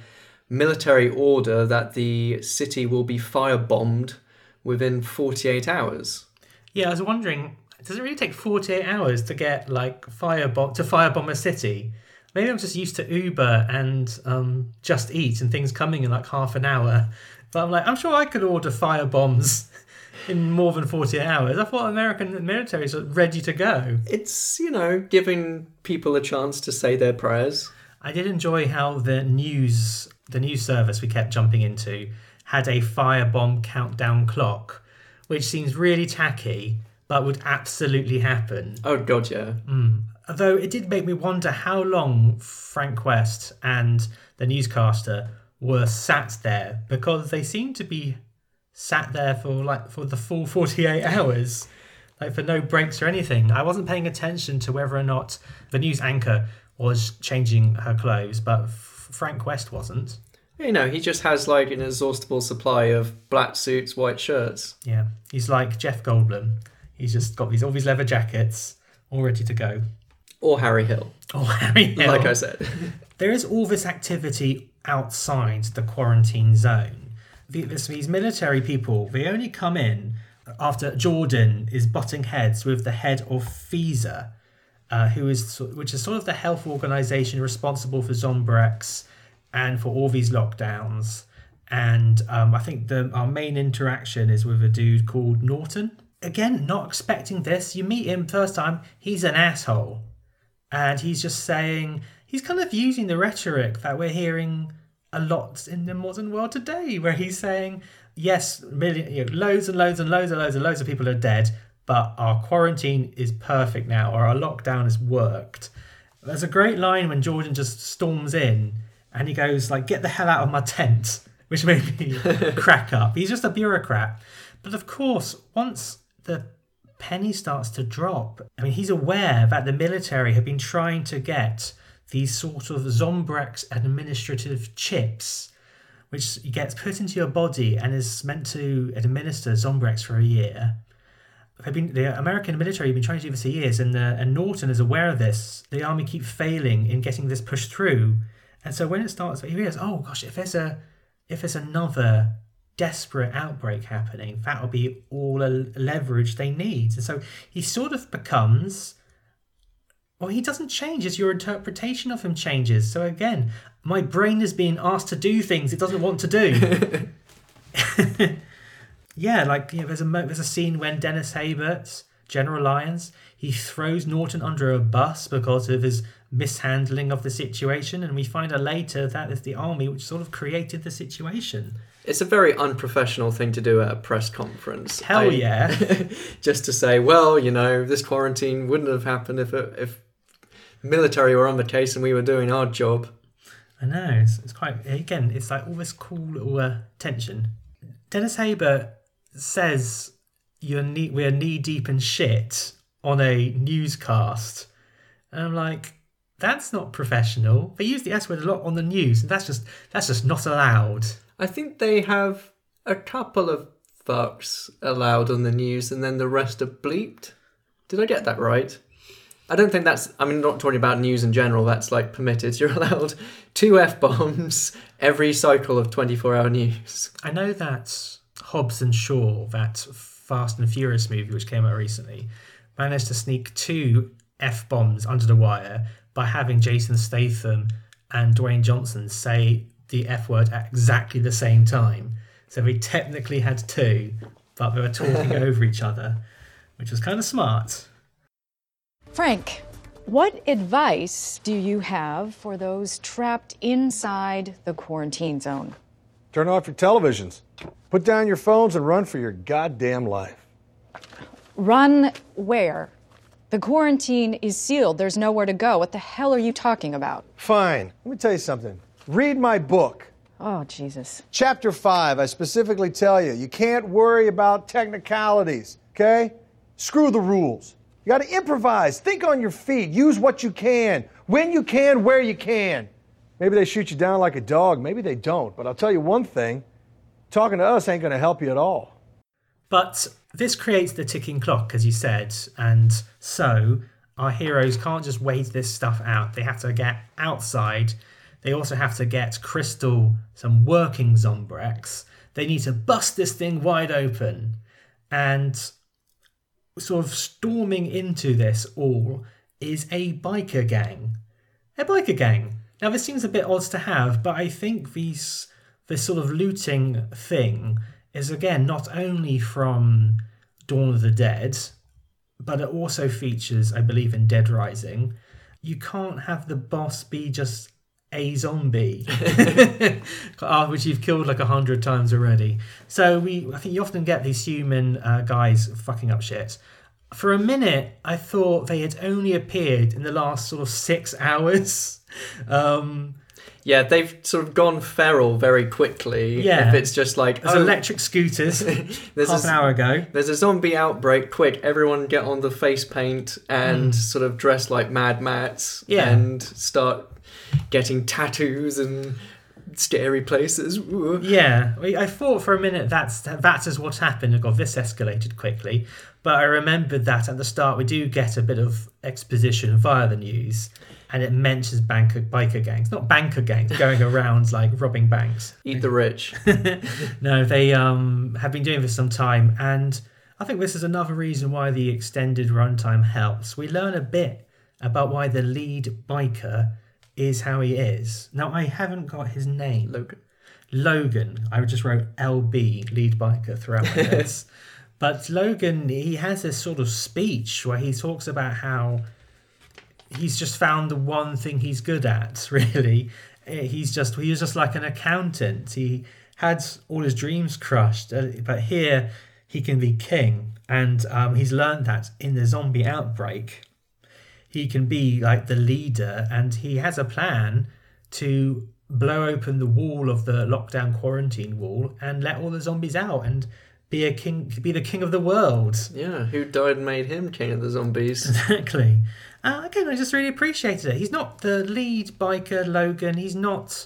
military order that the city will be firebombed within 48 hours. Yeah, I was wondering, does it really take 48 hours to get like firebomb to firebomb a city? Maybe I'm just used to Uber and um, Just Eat and things coming in like half an hour. But I'm like, I'm sure I could order fire bombs in more than 48 hours. I thought American militaries are ready to go. It's, you know, giving people a chance to say their prayers. I did enjoy how the news the news service we kept jumping into had a firebomb countdown clock, which seems really tacky, but would absolutely happen. Oh, God, yeah. Although it did make me wonder how long Frank West and the newscaster were sat there because they seemed to be sat there for like for the full 48 hours like for no breaks or anything. I wasn't paying attention to whether or not the news anchor was changing her clothes but F- frank west wasn't. You know, he just has like an exhaustible supply of black suits, white shirts. yeah he's like jeff goldblum. He's just got these all these leather jackets all ready to go Or Harry Hill, oh harry Hill. like I said. there is all this activity outside the quarantine zone. The, this, these military people, they only come in after Jordan is butting heads with the head of FEZA, uh, who is which is sort of the health organization responsible for Zombrex and for all these lockdowns. And um, I think the our main interaction is with a dude called Norton. Again, not expecting this. You meet him first time, he's an asshole and he's just saying he's kind of using the rhetoric that we're hearing a lot in the modern world today where he's saying yes million you know, loads and loads and loads and loads and loads of people are dead but our quarantine is perfect now or our lockdown has worked. There's a great line when jordan just storms in and he goes like get the hell out of my tent which made me crack up. He's just a bureaucrat. But of course once the penny starts to drop. I mean, he's aware that the military have been trying to get these sort of Zombrex administrative chips, which gets put into your body and is meant to administer Zombrex for a year. They've been, the American military have been trying to do this for years, and, uh, and Norton is aware of this. The army keep failing in getting this pushed through, and so when it starts, he realizes, oh gosh, if there's a if there's another desperate outbreak happening, that'll be all the leverage they need. And so he sort of becomes. Well, he doesn't change as your interpretation of him changes. So again, my brain is being asked to do things it doesn't want to do. yeah, like you know, there's a there's a scene when Dennis Haysbert's General Lyons he throws Norton under a bus because of his mishandling of the situation, and we find out later that it's the army which sort of created the situation. It's a very unprofessional thing to do at a press conference. Hell I- yeah. just to say, well, you know, this quarantine wouldn't have happened if it, if military were on the case and we were doing our job. I know it's, it's quite again. It's like all this cool little uh, tension. Dennis Haysbert says you're knee, we're knee deep in shit on a newscast, and I'm like, that's not professional. They use the S word a lot on the news, and that's just that's just not allowed. I think they have a couple of fucks allowed on the news and then the rest are bleeped. Did I get that right? I don't think that's. I mean, not talking about news in general. That's like permitted. You're allowed two f bombs every cycle of 24 hour news. I know that Hobbs and Shaw, that Fast and Furious movie which came out recently, managed to sneak two F bombs under the wire by having Jason Statham and Dwayne Johnson say the F word at exactly the same time. So we technically had two, but they were talking over each other, which was kind of smart. Frank, what advice do you have for those trapped inside the quarantine zone? Turn off your televisions. Put down your phones and run for your goddamn life. Run where? The quarantine is sealed. There's nowhere to go. What the hell are you talking about? Fine. Let me tell you something. Read my book. Oh, Jesus. Chapter 5, I specifically tell you, you can't worry about technicalities, okay? Screw the rules. You got to improvise, think on your feet, use what you can, when you can, where you can. Maybe they shoot you down like a dog, maybe they don't, but I'll tell you one thing talking to us ain't going to help you at all. But this creates the ticking clock, as you said, and so our heroes can't just wait this stuff out. They have to get outside. They also have to get Crystal some working Zombrex. They need to bust this thing wide open. And sort of storming into this all is a biker gang. A biker gang. Now this seems a bit odd to have, but I think these this sort of looting thing is again not only from Dawn of the Dead, but it also features, I believe, in Dead Rising. You can't have the boss be just a zombie, uh, which you've killed like a hundred times already. So we, I think you often get these human uh, guys fucking up shit. For a minute, I thought they had only appeared in the last sort of six hours. Um, Yeah, they've sort of gone feral very quickly. Yeah. If it's just like there's oh, electric scooters there's half a- an hour ago. There's a zombie outbreak. Quick, everyone get on the face paint and Mm. sort of dress like Mad Max Yeah. and start getting tattoos and scary places. Ooh. Yeah, I I thought for a minute that's that is what happened. and God, this escalated quickly. But I remembered that at the start we do get a bit of exposition via the news, and it mentions banker biker gangs, not banker gangs, going around like robbing banks. Eat the rich. no, they um have been doing this some time, and I think this is another reason why the extended runtime helps. We learn a bit about why the lead biker is how he is. Now I haven't got his name. Logan. Logan. I just wrote LB, lead biker, throughout my notes. but Logan, he has this sort of speech where he talks about how he's just found the one thing he's good at, really. Eh, He's just he was just like an accountant. He had all his dreams crushed, uh, but here he can be king, and um, he's learned that in the zombie outbreak he can be like the leader and he has a plan to blow open the wall of the lockdown quarantine wall and let all the zombies out and be a king be the king of the world Yeah, who died and made him king of the zombies? exactly uh, again i just really appreciated it. He's not the lead biker logan. He's not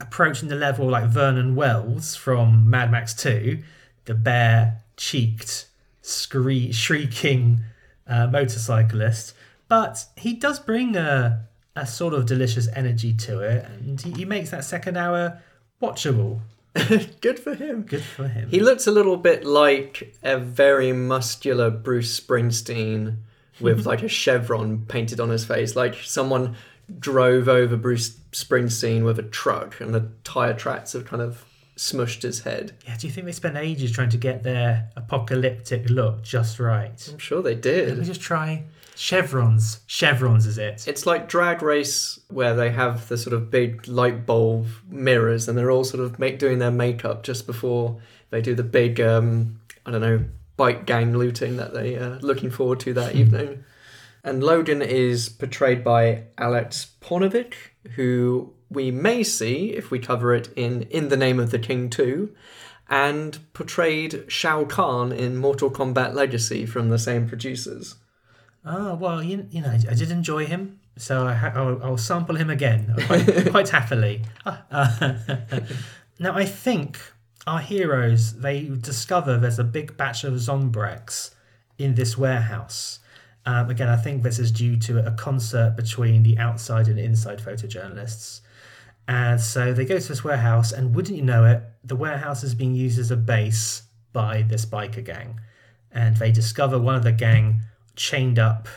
approaching the level like vernon wells from mad max 2 the bare cheeked scree- shrieking uh, motorcyclist. But he does bring a, a sort of delicious energy to it and he, he makes that second hour watchable. Good for him. good for him. He looks a little bit like a very muscular Bruce Springsteen with like a chevron painted on his face. Like someone drove over Bruce Springsteen with a truck and the tire tracks have kind of smushed his head. yeah do you think they spent ages trying to get their apocalyptic look just right I'm sure they did. Let me just try chevrons. Chevrons is it? It's like Drag Race where they have the sort of big light bulb mirrors and they're all sort of make, doing their makeup just before they do the big, um, I don't know, bike gang looting that they are looking forward to that evening. And Logan is portrayed by Aleks Paunovic, who we may see if we cover it in In the Name of the King 2, and portrayed Shao Kahn in Mortal Kombat Legacy from the same producers. Oh well, you, you know, I did enjoy him, so I ha- I'll, I'll sample him again quite, quite happily. Ah, uh, now I think our heroes they discover there's a big batch of Zombrex in this warehouse. Um, again, I think this is due to a concert between the outside and inside photojournalists. And so they go to this warehouse, and wouldn't you know it, the warehouse is being used as a base by this biker gang, and they discover one of the gang chained up,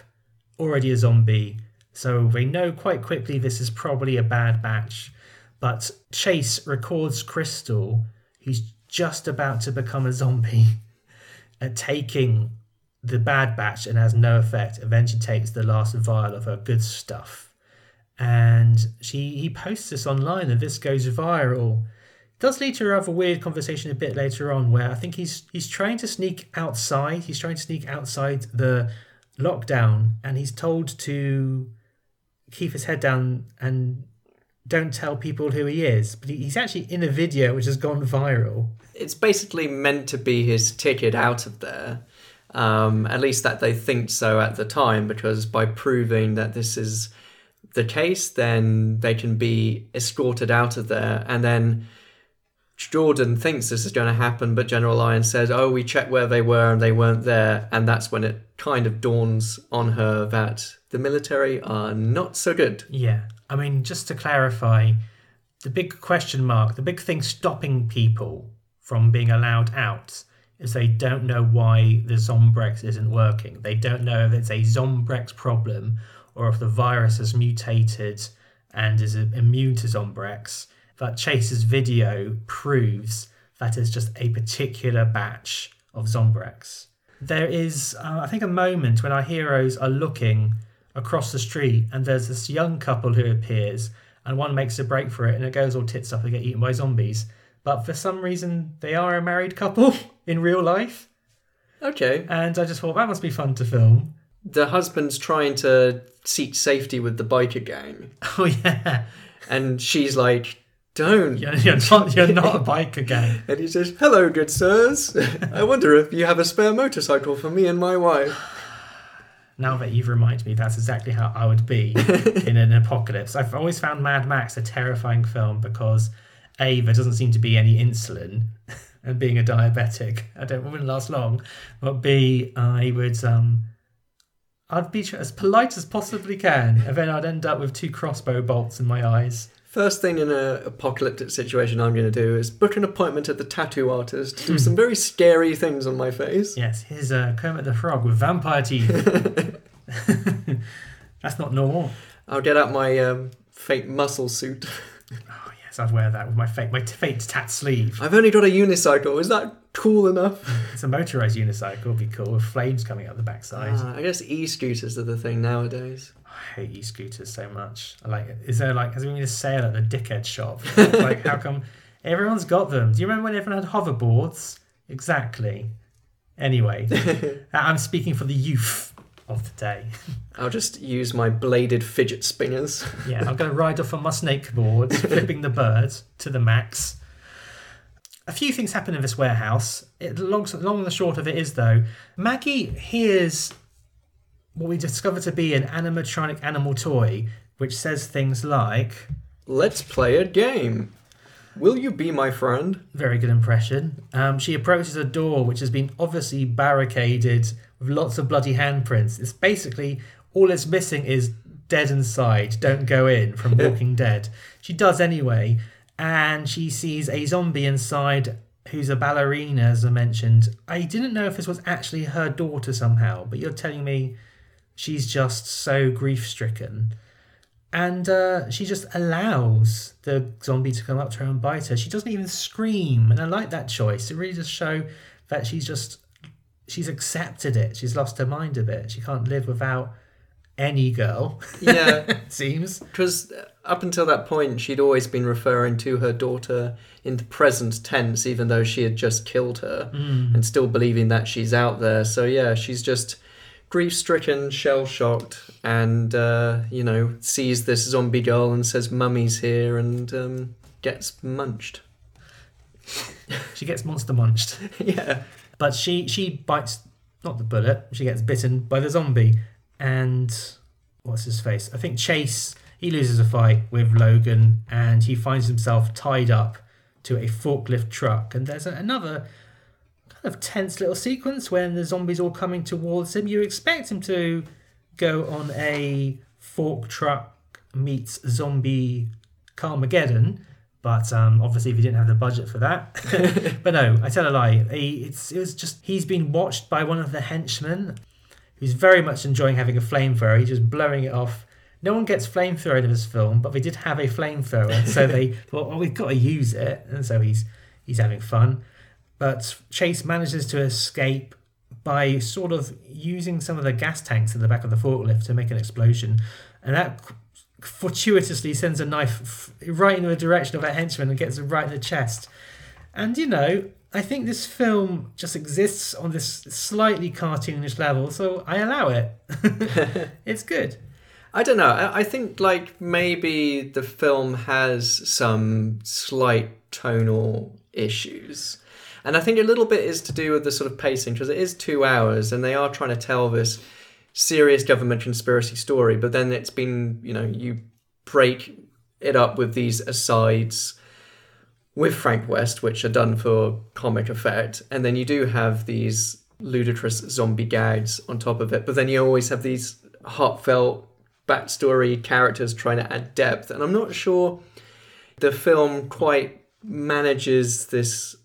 already a zombie. So they know quite quickly this is probably a bad batch. But Chase records Crystal, who's just about to become a zombie, at uh, taking the bad batch and has no effect. Eventually takes the last vial of her good stuff. And she he posts this online and this goes viral. It does lead to a rather weird conversation a bit later on where I think he's he's trying to sneak outside. He's trying to sneak outside the lockdown and he's told to keep his head down and don't tell people who he is. But he's actually in a video which has gone viral. It's basically meant to be his ticket out of there. Um, at least that they think so at the time, because by proving that this is the case, then they can be escorted out of there. And then Jordan thinks this is going to happen, but General Lyon says, "Oh, we checked where they were and they weren't there." And that's when it kind of dawns on her that the military are not so good. Yeah. I mean, just to clarify, the big question mark, the big thing stopping people from being allowed out is they don't know why the Zombrex isn't working. They don't know if it's a Zombrex problem or if the virus has mutated and is immune to Zombrex. But Chase's video proves that it's just a particular batch of Zombrex. There is, uh, I think, a moment when our heroes are looking across the street and there's this young couple who appears and one makes a break for it and it goes all tits up and get eaten by zombies. But for some reason, they are a married couple in real life. Okay. And I just thought that must be fun to film. The husband's trying to seek safety with the biker gang. Oh, yeah. And she's like, don't. You're, you're, not, you're not a biker gang. And he says, Hello, good sirs. I wonder if you have a spare motorcycle for me and my wife. Now that you've reminded me, that's exactly how I would be in an apocalypse. I've always found Mad Max a terrifying film because A, there doesn't seem to be any insulin, and being a diabetic, I don't wouldn't last long. But B, I would um I'd be as polite as possibly can, and then I'd end up with two crossbow bolts in my eyes. First thing in an apocalyptic situation I'm going to do is book an appointment at the tattoo artist to do some very scary things on my face. Yes, here's uh, Kermit the Frog with vampire teeth. That's not normal. I'll get out my um, fake muscle suit. Oh, yes, I'd wear that with my fake my fake tat sleeve. I've only got a unicycle. Is that cool enough? It's a motorized unicycle. Would be cool with flames coming out the backside. Ah, I guess e-scooters are the thing nowadays. I hate e-scooters so much. Like. Is there like has there been a sale at the dickhead shop? like how come everyone's got them? Do you remember when everyone had hoverboards? Exactly. Anyway, I'm speaking for the youth of the day. I'll just use my bladed fidget spinners. Yeah, I'm going to ride off on my snake board, flipping the bird to the max. A few things happen in this warehouse. It, long, long and the short of it is, though, Maggie hears what we discover to be an animatronic animal toy, which says things like, Let's play a game. Will you be my friend? Very good impression. Um, she approaches a door which has been obviously barricaded with lots of bloody handprints. It's basically all it's missing is dead inside, don't go in from Walking Dead. She does anyway, and she sees a zombie inside who's a ballerina, as I mentioned. I didn't know if this was actually her daughter somehow, but you're telling me she's just so grief stricken. And uh, she just allows the zombie to come up to her and bite her. She doesn't even scream, and I like that choice. It really does show that she's just she's accepted it. She's lost her mind a bit. She can't live without any girl. Yeah. it seems. Because up until that point, she'd always been referring to her daughter in the present tense, even though she had just killed her, Mm. and still believing that she's out there. So, yeah, she's just grief stricken, shell shocked, and, uh, you know, sees this zombie girl and says, Mummy's here, and um, gets munched. She gets monster munched. yeah. But she she bites not the bullet. She gets bitten by the zombie, and what's his face? I think Chase. He loses a fight with Logan, and he finds himself tied up to a forklift truck. And there's a, another kind of tense little sequence when the zombies all coming towards him. You expect him to go on a fork truck meets zombie Carmageddon, But um, obviously, we didn't have the budget for that. but no, I tell a lie. He, it's, it was just he's been watched by one of the henchmen, who's very much enjoying having a flamethrower. He's just blowing it off. No one gets flamethrower in this film, but they did have a flamethrower, so they thought, "Well, we've got to use it," and so he's he's having fun. But Chase manages to escape by sort of using some of the gas tanks in the back of the forklift to make an explosion, and that fortuitously sends a knife right in the direction of a henchman and gets him right in the chest. And you know, I think this film just exists on this slightly cartoonish level, so I allow it. it's good. I don't know. I think like maybe the film has some slight tonal issues. And I think a little bit is to do with the sort of pacing because it is two hours and they are trying to tell this serious government conspiracy story, but then it's been, you know, you break it up with these asides with Frank West, which are done for comic effect, and then you do have these ludicrous zombie gags on top of it, but then you always have these heartfelt backstory characters trying to add depth, and I'm not sure the film quite manages this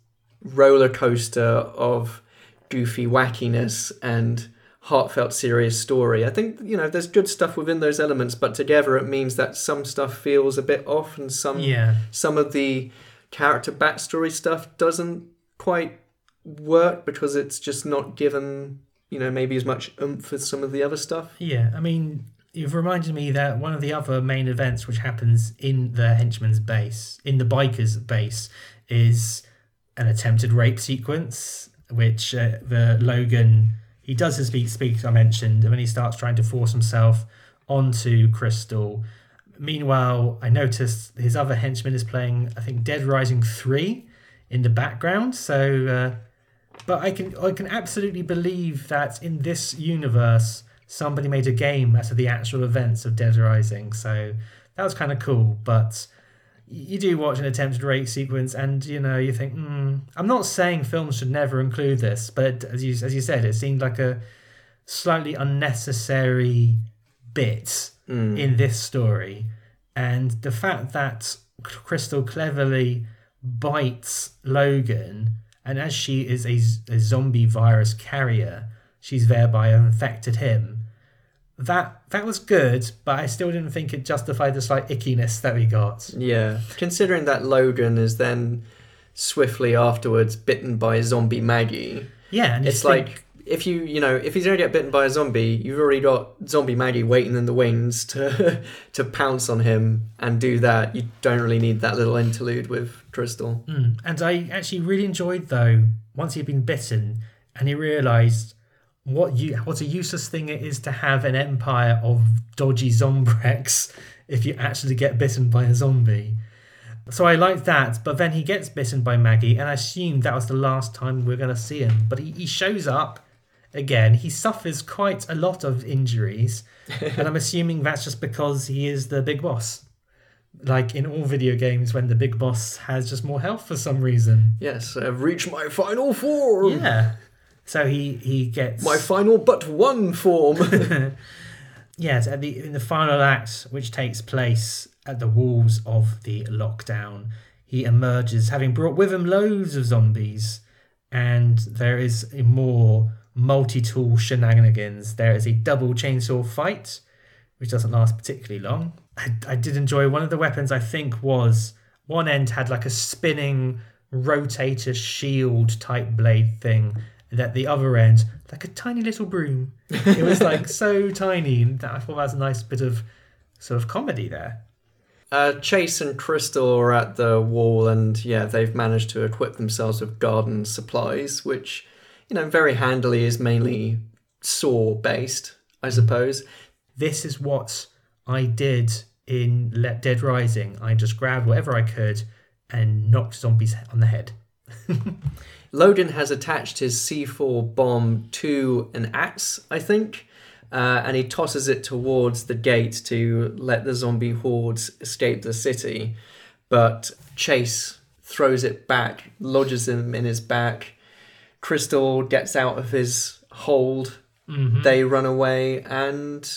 roller coaster of goofy wackiness and heartfelt serious story. I think you know there's good stuff within those elements, but together it means that some stuff feels a bit off, and some Yeah. some of the character backstory stuff doesn't quite work because it's just not given you know maybe as much oomph as some of the other stuff. Yeah, I mean, you've reminded me that one of the other main events which happens in the henchman's base, in the biker's base, is an attempted rape sequence, which uh, the Logan he does his beat speak I mentioned, and when he starts trying to force himself onto Crystal. Meanwhile, I noticed his other henchman is playing, I think, Dead Rising three in the background. So, uh, but I can I can absolutely believe that in this universe, somebody made a game out of the actual events of Dead Rising. So that was kind of cool. But you do watch an attempted rape sequence, and you know you think, hmm, I'm not saying films should never include this, but as you as you said, it seemed like a slightly unnecessary bit in this story, and the fact that Crystal cleverly bites Logan, and as she is a, a zombie virus carrier, she's thereby infected him. That that was good, but I still didn't think it justified the slight ickiness that we got. Yeah, considering that Logan is then swiftly afterwards bitten by zombie Maggie. Yeah, it's think- like if you you know if he's gonna get bitten by a zombie, you've already got zombie Maggie waiting in the wings to to pounce on him and do that. You don't really need that little interlude with Crystal. Mm. And I actually really enjoyed though once he'd been bitten and he realised what you what a useless thing it is to have an empire of dodgy zombrex if you actually get bitten by a zombie. So I liked that, but then he gets bitten by Maggie, and I assumed that was the last time we are going to see him. But he, he shows up again. He suffers quite a lot of injuries, and I'm assuming that's just because he is the big boss. Like in all video games, when the big boss has just more health for some reason. Yes, I've reached my final form. Yeah. So he he gets My final but one form. yes at the in the final act, which takes place at the walls of the lockdown, he emerges having brought with him loads of zombies, and there is a more multi-tool shenanigans. There is a double chainsaw fight, which doesn't last particularly long. I, I did enjoy one of the weapons. I think was one end had like a spinning rotator shield type blade thing. That the other end, like a tiny little broom. It was like so tiny, and that I thought that was a nice bit of sort of comedy there. Uh, Chase and Crystal are at the wall, and yeah, they've managed to equip themselves with garden supplies, which, you know, very handily is mainly saw based, I suppose. This is what I did in Let Dead Rising. I just grabbed whatever I could and knocked zombies on the head. Logan has attached his C4 bomb to an axe, I think, uh, and he tosses it towards the gate to let the zombie hordes escape the city. But Chase throws it back, lodges him in his back. Crystal gets out of his hold. Mhm. They run away, and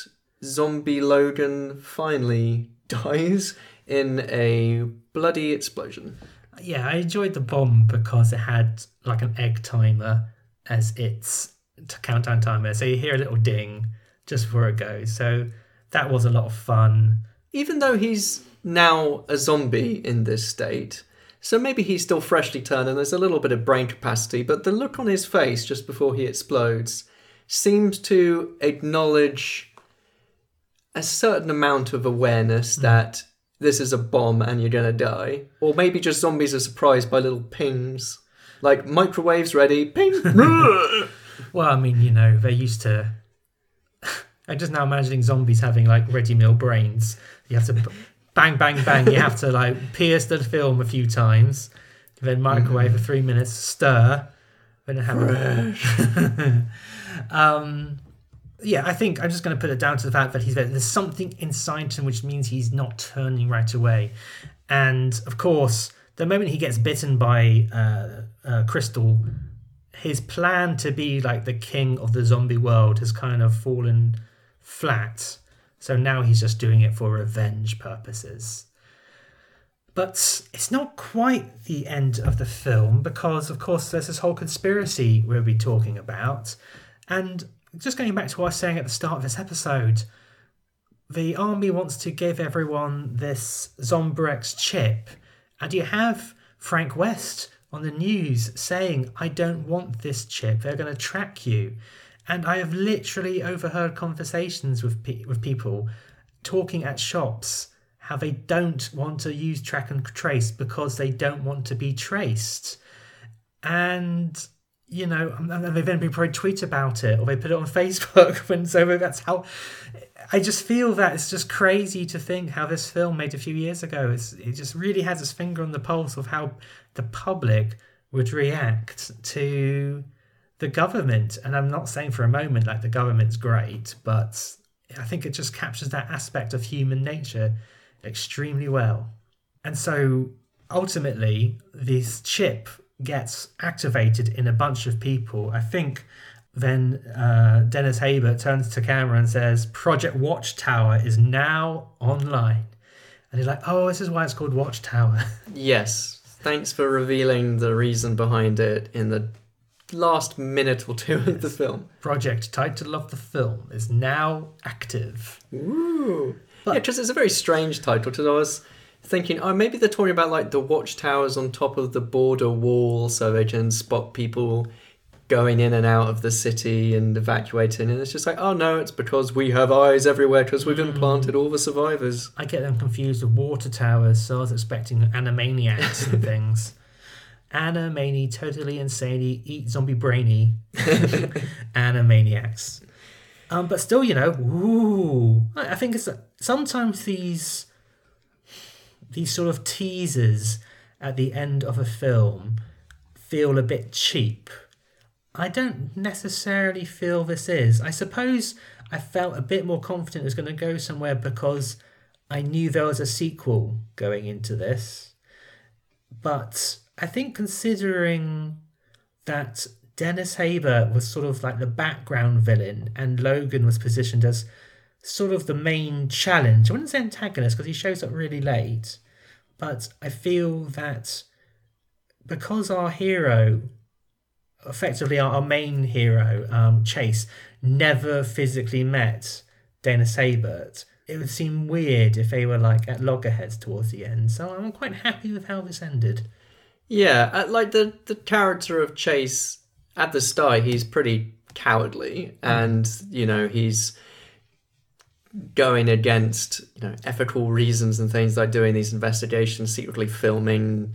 zombie Logan finally dies in a bloody explosion. Yeah, I enjoyed the bomb because it had like an egg timer as its countdown timer. So you hear a little ding just before it goes. So that was a lot of fun. Even though he's now a zombie in this state, so maybe he's still freshly turned and there's a little bit of brain capacity, but the look on his face just before he explodes seems to acknowledge a certain amount of awareness hmm. that this is a bomb and you're gonna die. Or maybe just zombies are surprised by little pings. Like microwaves ready, ping. Well, I mean, you know, they're used to. I'm just now imagining zombies having like ready meal brains. You have to bang, bang, bang. You have to like pierce the film a few times, then microwave for three minutes, stir, then have a. um, yeah, I think I'm just going to put it down to the fact that he's there. there's something inside him which means he's not turning right away, and of course, the moment he gets bitten by uh, uh, Crystal, his plan to be like the king of the zombie world has kind of fallen flat. So now he's just doing it for revenge purposes. But it's not quite the end of the film because, of course, there's this whole conspiracy we'll be talking about. And just going back to what I was saying at the start of this episode, the army wants to give everyone this Zombrex chip. And you have Frank West on the news saying, I don't want this chip. They're going to track you. And I have literally overheard conversations with, pe- with people talking at shops how they don't want to use track and trace because they don't want to be traced. And you know, um, and they've then been probably tweet about it or they put it on Facebook. And so that's how I just feel that it's just crazy to think how this film made a few years ago. It's, it just really has its finger on the pulse of how the public would react to the government. And I'm not saying for a moment like the government's great, but I think it just captures that aspect of human nature extremely well. And so ultimately, this chip gets activated in a bunch of people. I think then uh, Dennis Haysbert turns to camera and says, Project Watchtower is now online. And he's like, oh, this is why it's called Watchtower. yes. Thanks for revealing the reason behind it in the last minute or two of the film. Project title of the film is now active. Ooh. yeah, because it's a very strange title. Because I was thinking, oh, maybe they're talking about like the watchtowers on top of the border wall so they can spot people going in and out of the city and evacuating. And it's just like, oh no, it's because we have eyes everywhere because we've implanted all the survivors. I get them confused with water towers, so I was expecting animaniacs and things. Animani, totally insanely, eat zombie brainy. Animaniacs. Um, but still, you know, ooh, I I think it's sometimes these these sort of teasers at the end of a film feel a bit cheap. I don't necessarily feel this is. I suppose I felt a bit more confident it was going to go somewhere because I knew there was a sequel going into this. But I think considering that Dennis Haysbert was sort of like the background villain and Logan was positioned as sort of the main challenge. I wouldn't say antagonist because he shows up really late, but I feel that because our hero, effectively our, our main hero, um, Chase, never physically met Dennis Haysbert, it would seem weird if they were like at loggerheads towards the end. So I'm quite happy with how this ended. Yeah, uh, like the the character of Chase at the start, he's pretty cowardly, and you know he's going against you know ethical reasons and things like doing these investigations, secretly filming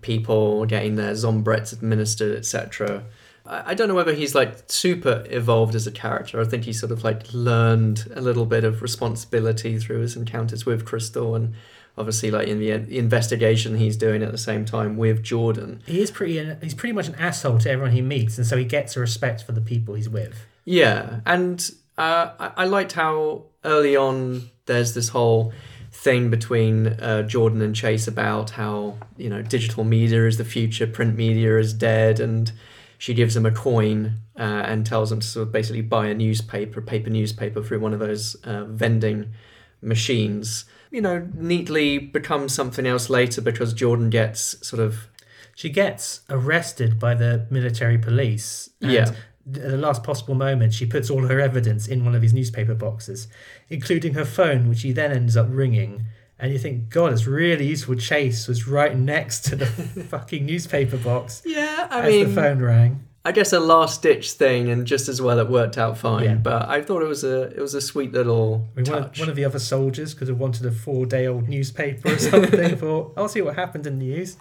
people, getting their Zombrex administered, etc. I don't know whether he's like super evolved as a character. I think he sort of like learned a little bit of responsibility through his encounters with Crystal and obviously like in the uh, investigation he's doing at the same time with Jordan. He is pretty. Uh, he's pretty much an asshole to everyone he meets, and so he gets a respect for the people he's with. Yeah, and uh, I, I liked how early on there's this whole thing between uh, Jordan and Chase about how you know digital media is the future, print media is dead, and she gives him a coin uh, and tells him to sort of basically buy a newspaper, paper newspaper through one of those uh, vending machines, you know, neatly becomes something else later because Jordan gets sort of She gets arrested by the military police. And Yeah. At the last possible moment, she puts all her evidence in one of these newspaper boxes, including her phone, which he then ends up ringing. And you think, God, it's really useful. Chase was right next to the fucking newspaper box. Yeah, I as mean- the phone rang. I guess a last ditch thing, and just as well it worked out fine. Yeah. But I thought it was a it was a sweet little I mean, one, of, touch. one of the other soldiers could have wanted a four day old newspaper or something. Thought, I'll see what happened in the news.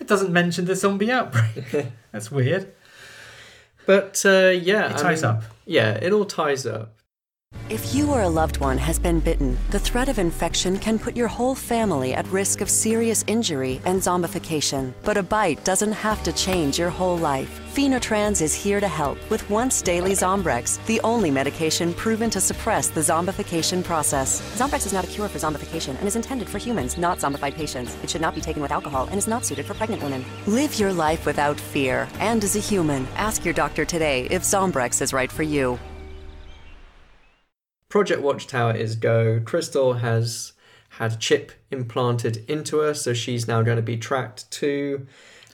It doesn't mention the zombie outbreak. That's weird. But uh, yeah, It I ties mean, up. Yeah, it all ties up. If you or a loved one has been bitten, the threat of infection can put your whole family at risk of serious injury and zombification. But a bite doesn't have to change your whole life. Phenotrans is here to help with once daily Zombrex, the only medication proven to suppress the zombification process. Zombrex is not a cure for zombification and is intended for humans, not zombified patients. It should not be taken with alcohol and is not suited for pregnant women. Live your life without fear. And as a human, ask your doctor today if Zombrex is right for you. Project Watchtower is go. Crystal has had a chip implanted into her, so she's now going to be tracked too.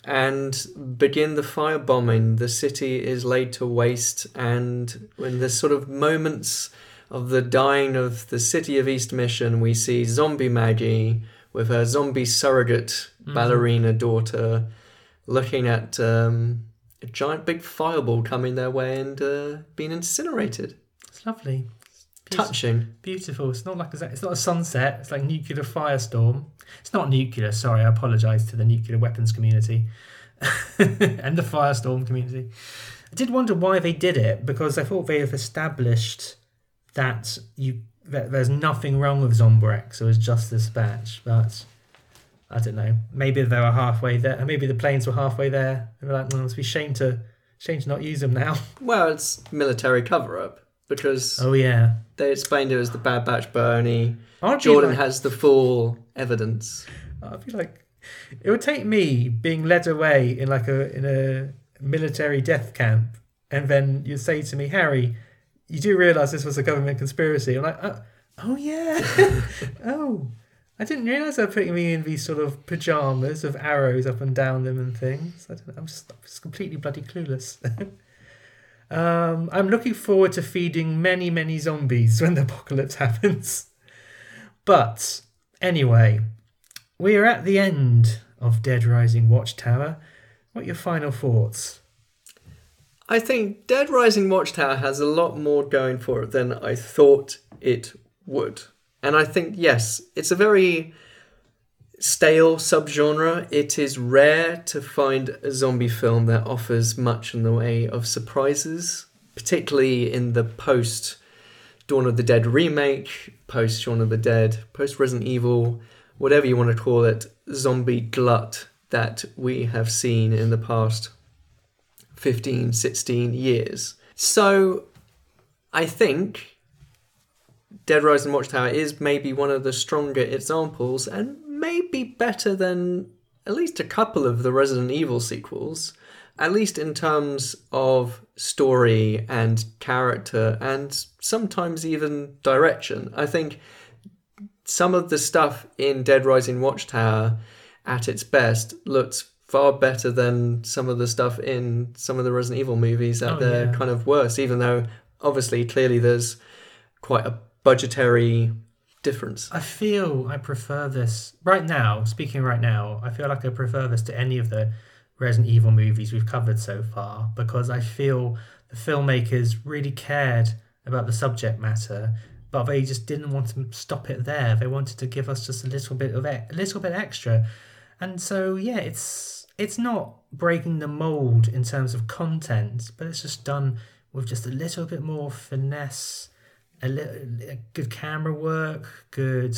And begin the firebombing. The city is laid to waste, and when the sort of moments of the dying of the city of East Mission, we see zombie Maggie with her zombie surrogate Mhm. ballerina daughter looking at um, a giant big fireball coming their way and uh, being incinerated. It's lovely. Touching. Beautiful. It's not like a, it's not a sunset. It's like nuclear firestorm. It's not nuclear. Sorry, I apologise to the nuclear weapons community and the firestorm community. I did wonder why they did it because I thought they have established that you that there's nothing wrong with Zombrex. It was just this batch, but I don't know. Maybe they were halfway there. Maybe the planes were halfway there. They were like, well, it's be shame to shame to not use them now. Well, it's military cover up because Oh yeah. they explained it as the Bad Batch, but only Jordan like- has the full evidence. I feel like it would take me being led away in like a in a military death camp, and then you say to me, Harry, you do realise this was a government conspiracy. I'm like, oh, oh yeah, oh, I didn't realise they were putting me in these sort of pajamas of arrows up and down them and things. I don't, I'm just, I'm just completely bloody clueless. um, I'm looking forward to feeding many, many zombies when the apocalypse happens. But anyway, we are at the end of Dead Rising Watchtower. What are your final thoughts? I think Dead Rising Watchtower has a lot more going for it than I thought it would. And I think, yes, it's a very stale subgenre. It is rare to find a zombie film that offers much in the way of surprises, particularly in the post Dawn of the Dead remake, post Shaun of the Dead, post Resident Evil, whatever you want to call it, zombie glut that we have seen in the past 15, 16 years. So I think Dead Rising Watchtower is maybe one of the stronger examples and maybe better than at least a couple of the Resident Evil sequels, at least in terms of story and character and sometimes even direction. I think some of the stuff in Dead Rising Watchtower at its best looks far better than some of the stuff in some of the Resident Evil movies at Oh, their yeah. kind of worst, even though obviously clearly there's quite a budgetary difference. I feel I prefer this right now. Speaking right now, I feel like I prefer this to any of the Resident Evil movies we've covered so far because I feel the filmmakers really cared about the subject matter, but they just didn't want to stop it there. They wanted to give us just a little bit of a little bit extra, and so yeah, it's it's not breaking the mold in terms of content, but it's just done with just a little bit more finesse a little good camera work, good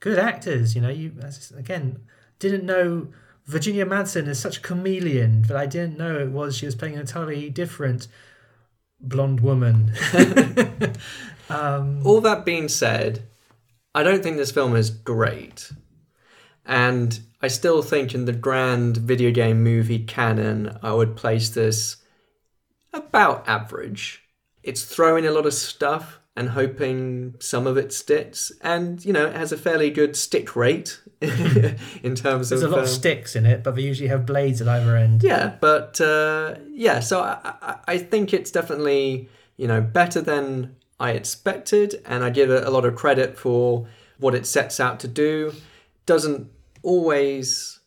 good actors. You know, you again didn't know Virginia Madsen is such a chameleon, but I didn't know it was she was playing an entirely different blonde woman. um, All that being said, I don't think this film is great. And I still think in the grand video game movie canon, I would place this about average. It's throwing a lot of stuff and hoping some of it sticks. And, you know, it has a fairly good stick rate in terms There's of. There's a lot of um, sticks in it, but they usually have blades at either end. yeah, but uh, yeah, so I, I, I think it's definitely you know better than I expected, and I give it a lot of credit for what it sets out to do. Doesn't always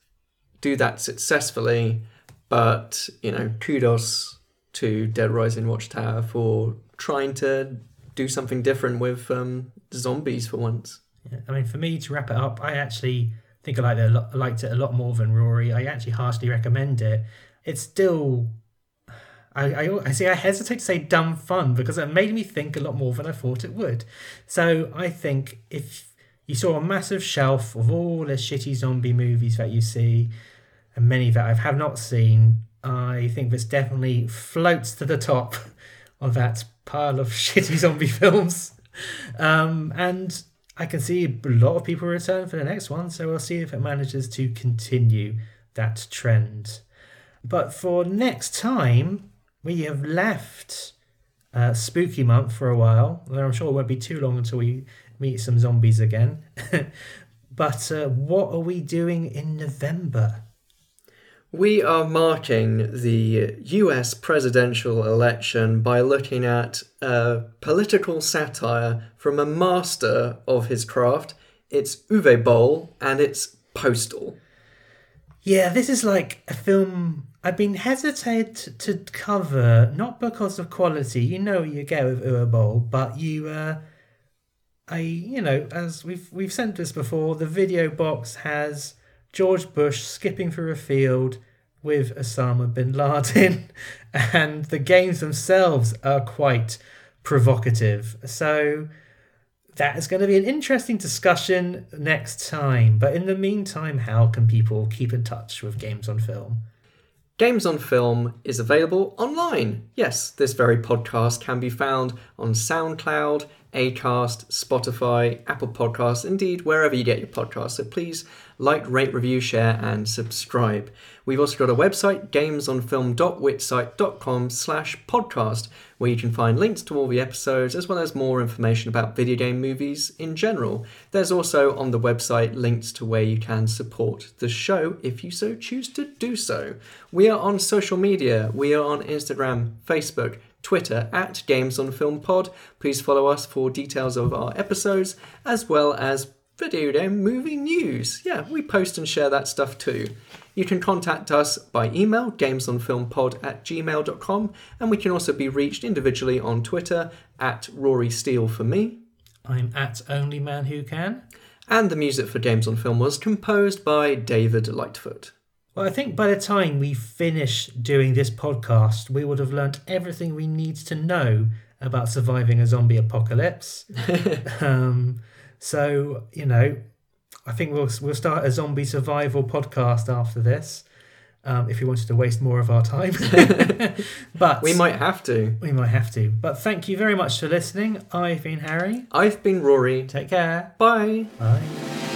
do that successfully, but you know, kudos to Dead Rising Watchtower for trying to do something different with um, zombies for once. Yeah, I mean, for me to wrap it up, I actually think I liked it a lot, liked it a lot more than Rory. I actually harshly recommend it. It's still, I, I, I see. I hesitate to say dumb fun because it made me think a lot more than I thought it would. So I think if you saw a massive shelf of all the shitty zombie movies that you see, and many that I have not seen, I think this definitely floats to the top of that pile of shitty zombie films. Um, and I can see a lot of people return for the next one, so we'll see if it manages to continue that trend. But for next time, we have left uh, Spooky Month for a while. Although I'm sure it won't be too long until we meet some zombies again. but uh, what are we doing in November? We are marking the US presidential election by looking at a political satire from a master of his craft. It's Uwe Boll and it's Postal. Yeah, this is like a film I've been hesitant to cover, not because of quality. You know you get with Uwe Boll, but you, uh, I, you know, as we've we've sent this before, the video box has George Bush skipping through a field with Osama bin Laden, and the games themselves are quite provocative. So that is going to be an interesting discussion next time. But in the meantime, how can people keep in touch with Games on Film? Games on Film is available online. Yes, this very podcast can be found on SoundCloud, Acast, Spotify, Apple Podcasts, indeed wherever you get your podcasts. So please like, rate, review, share, and subscribe. We've also got a website, gamesonfilm.wixsite.com slash podcast, where you can find links to all the episodes as well as more information about video game movies in general. There's also on the website links to where you can support the show if you so choose to do so. We are on social media. We are on Instagram, Facebook, Twitter at Games on Film Pod. Please follow us for details of our episodes as well as video game movie news. Yeah, we post and share that stuff too. You can contact us by email, gamesonfilmpod at gmail.com, and we can also be reached individually on Twitter at Rory Steele for me. I'm at Only Man Who Can. And the music for Games on Film was composed by David Lightfoot. Well, I think by the time we finish doing this podcast, we would have learnt everything we need to know about surviving a zombie apocalypse. um, so you know, I think we'll we'll start a zombie survival podcast after this. Um, if you wanted to waste more of our time, but We might have to. we might have to. But thank you very much for listening. I've been Harry. I've been Rory. Take care. Bye. Bye.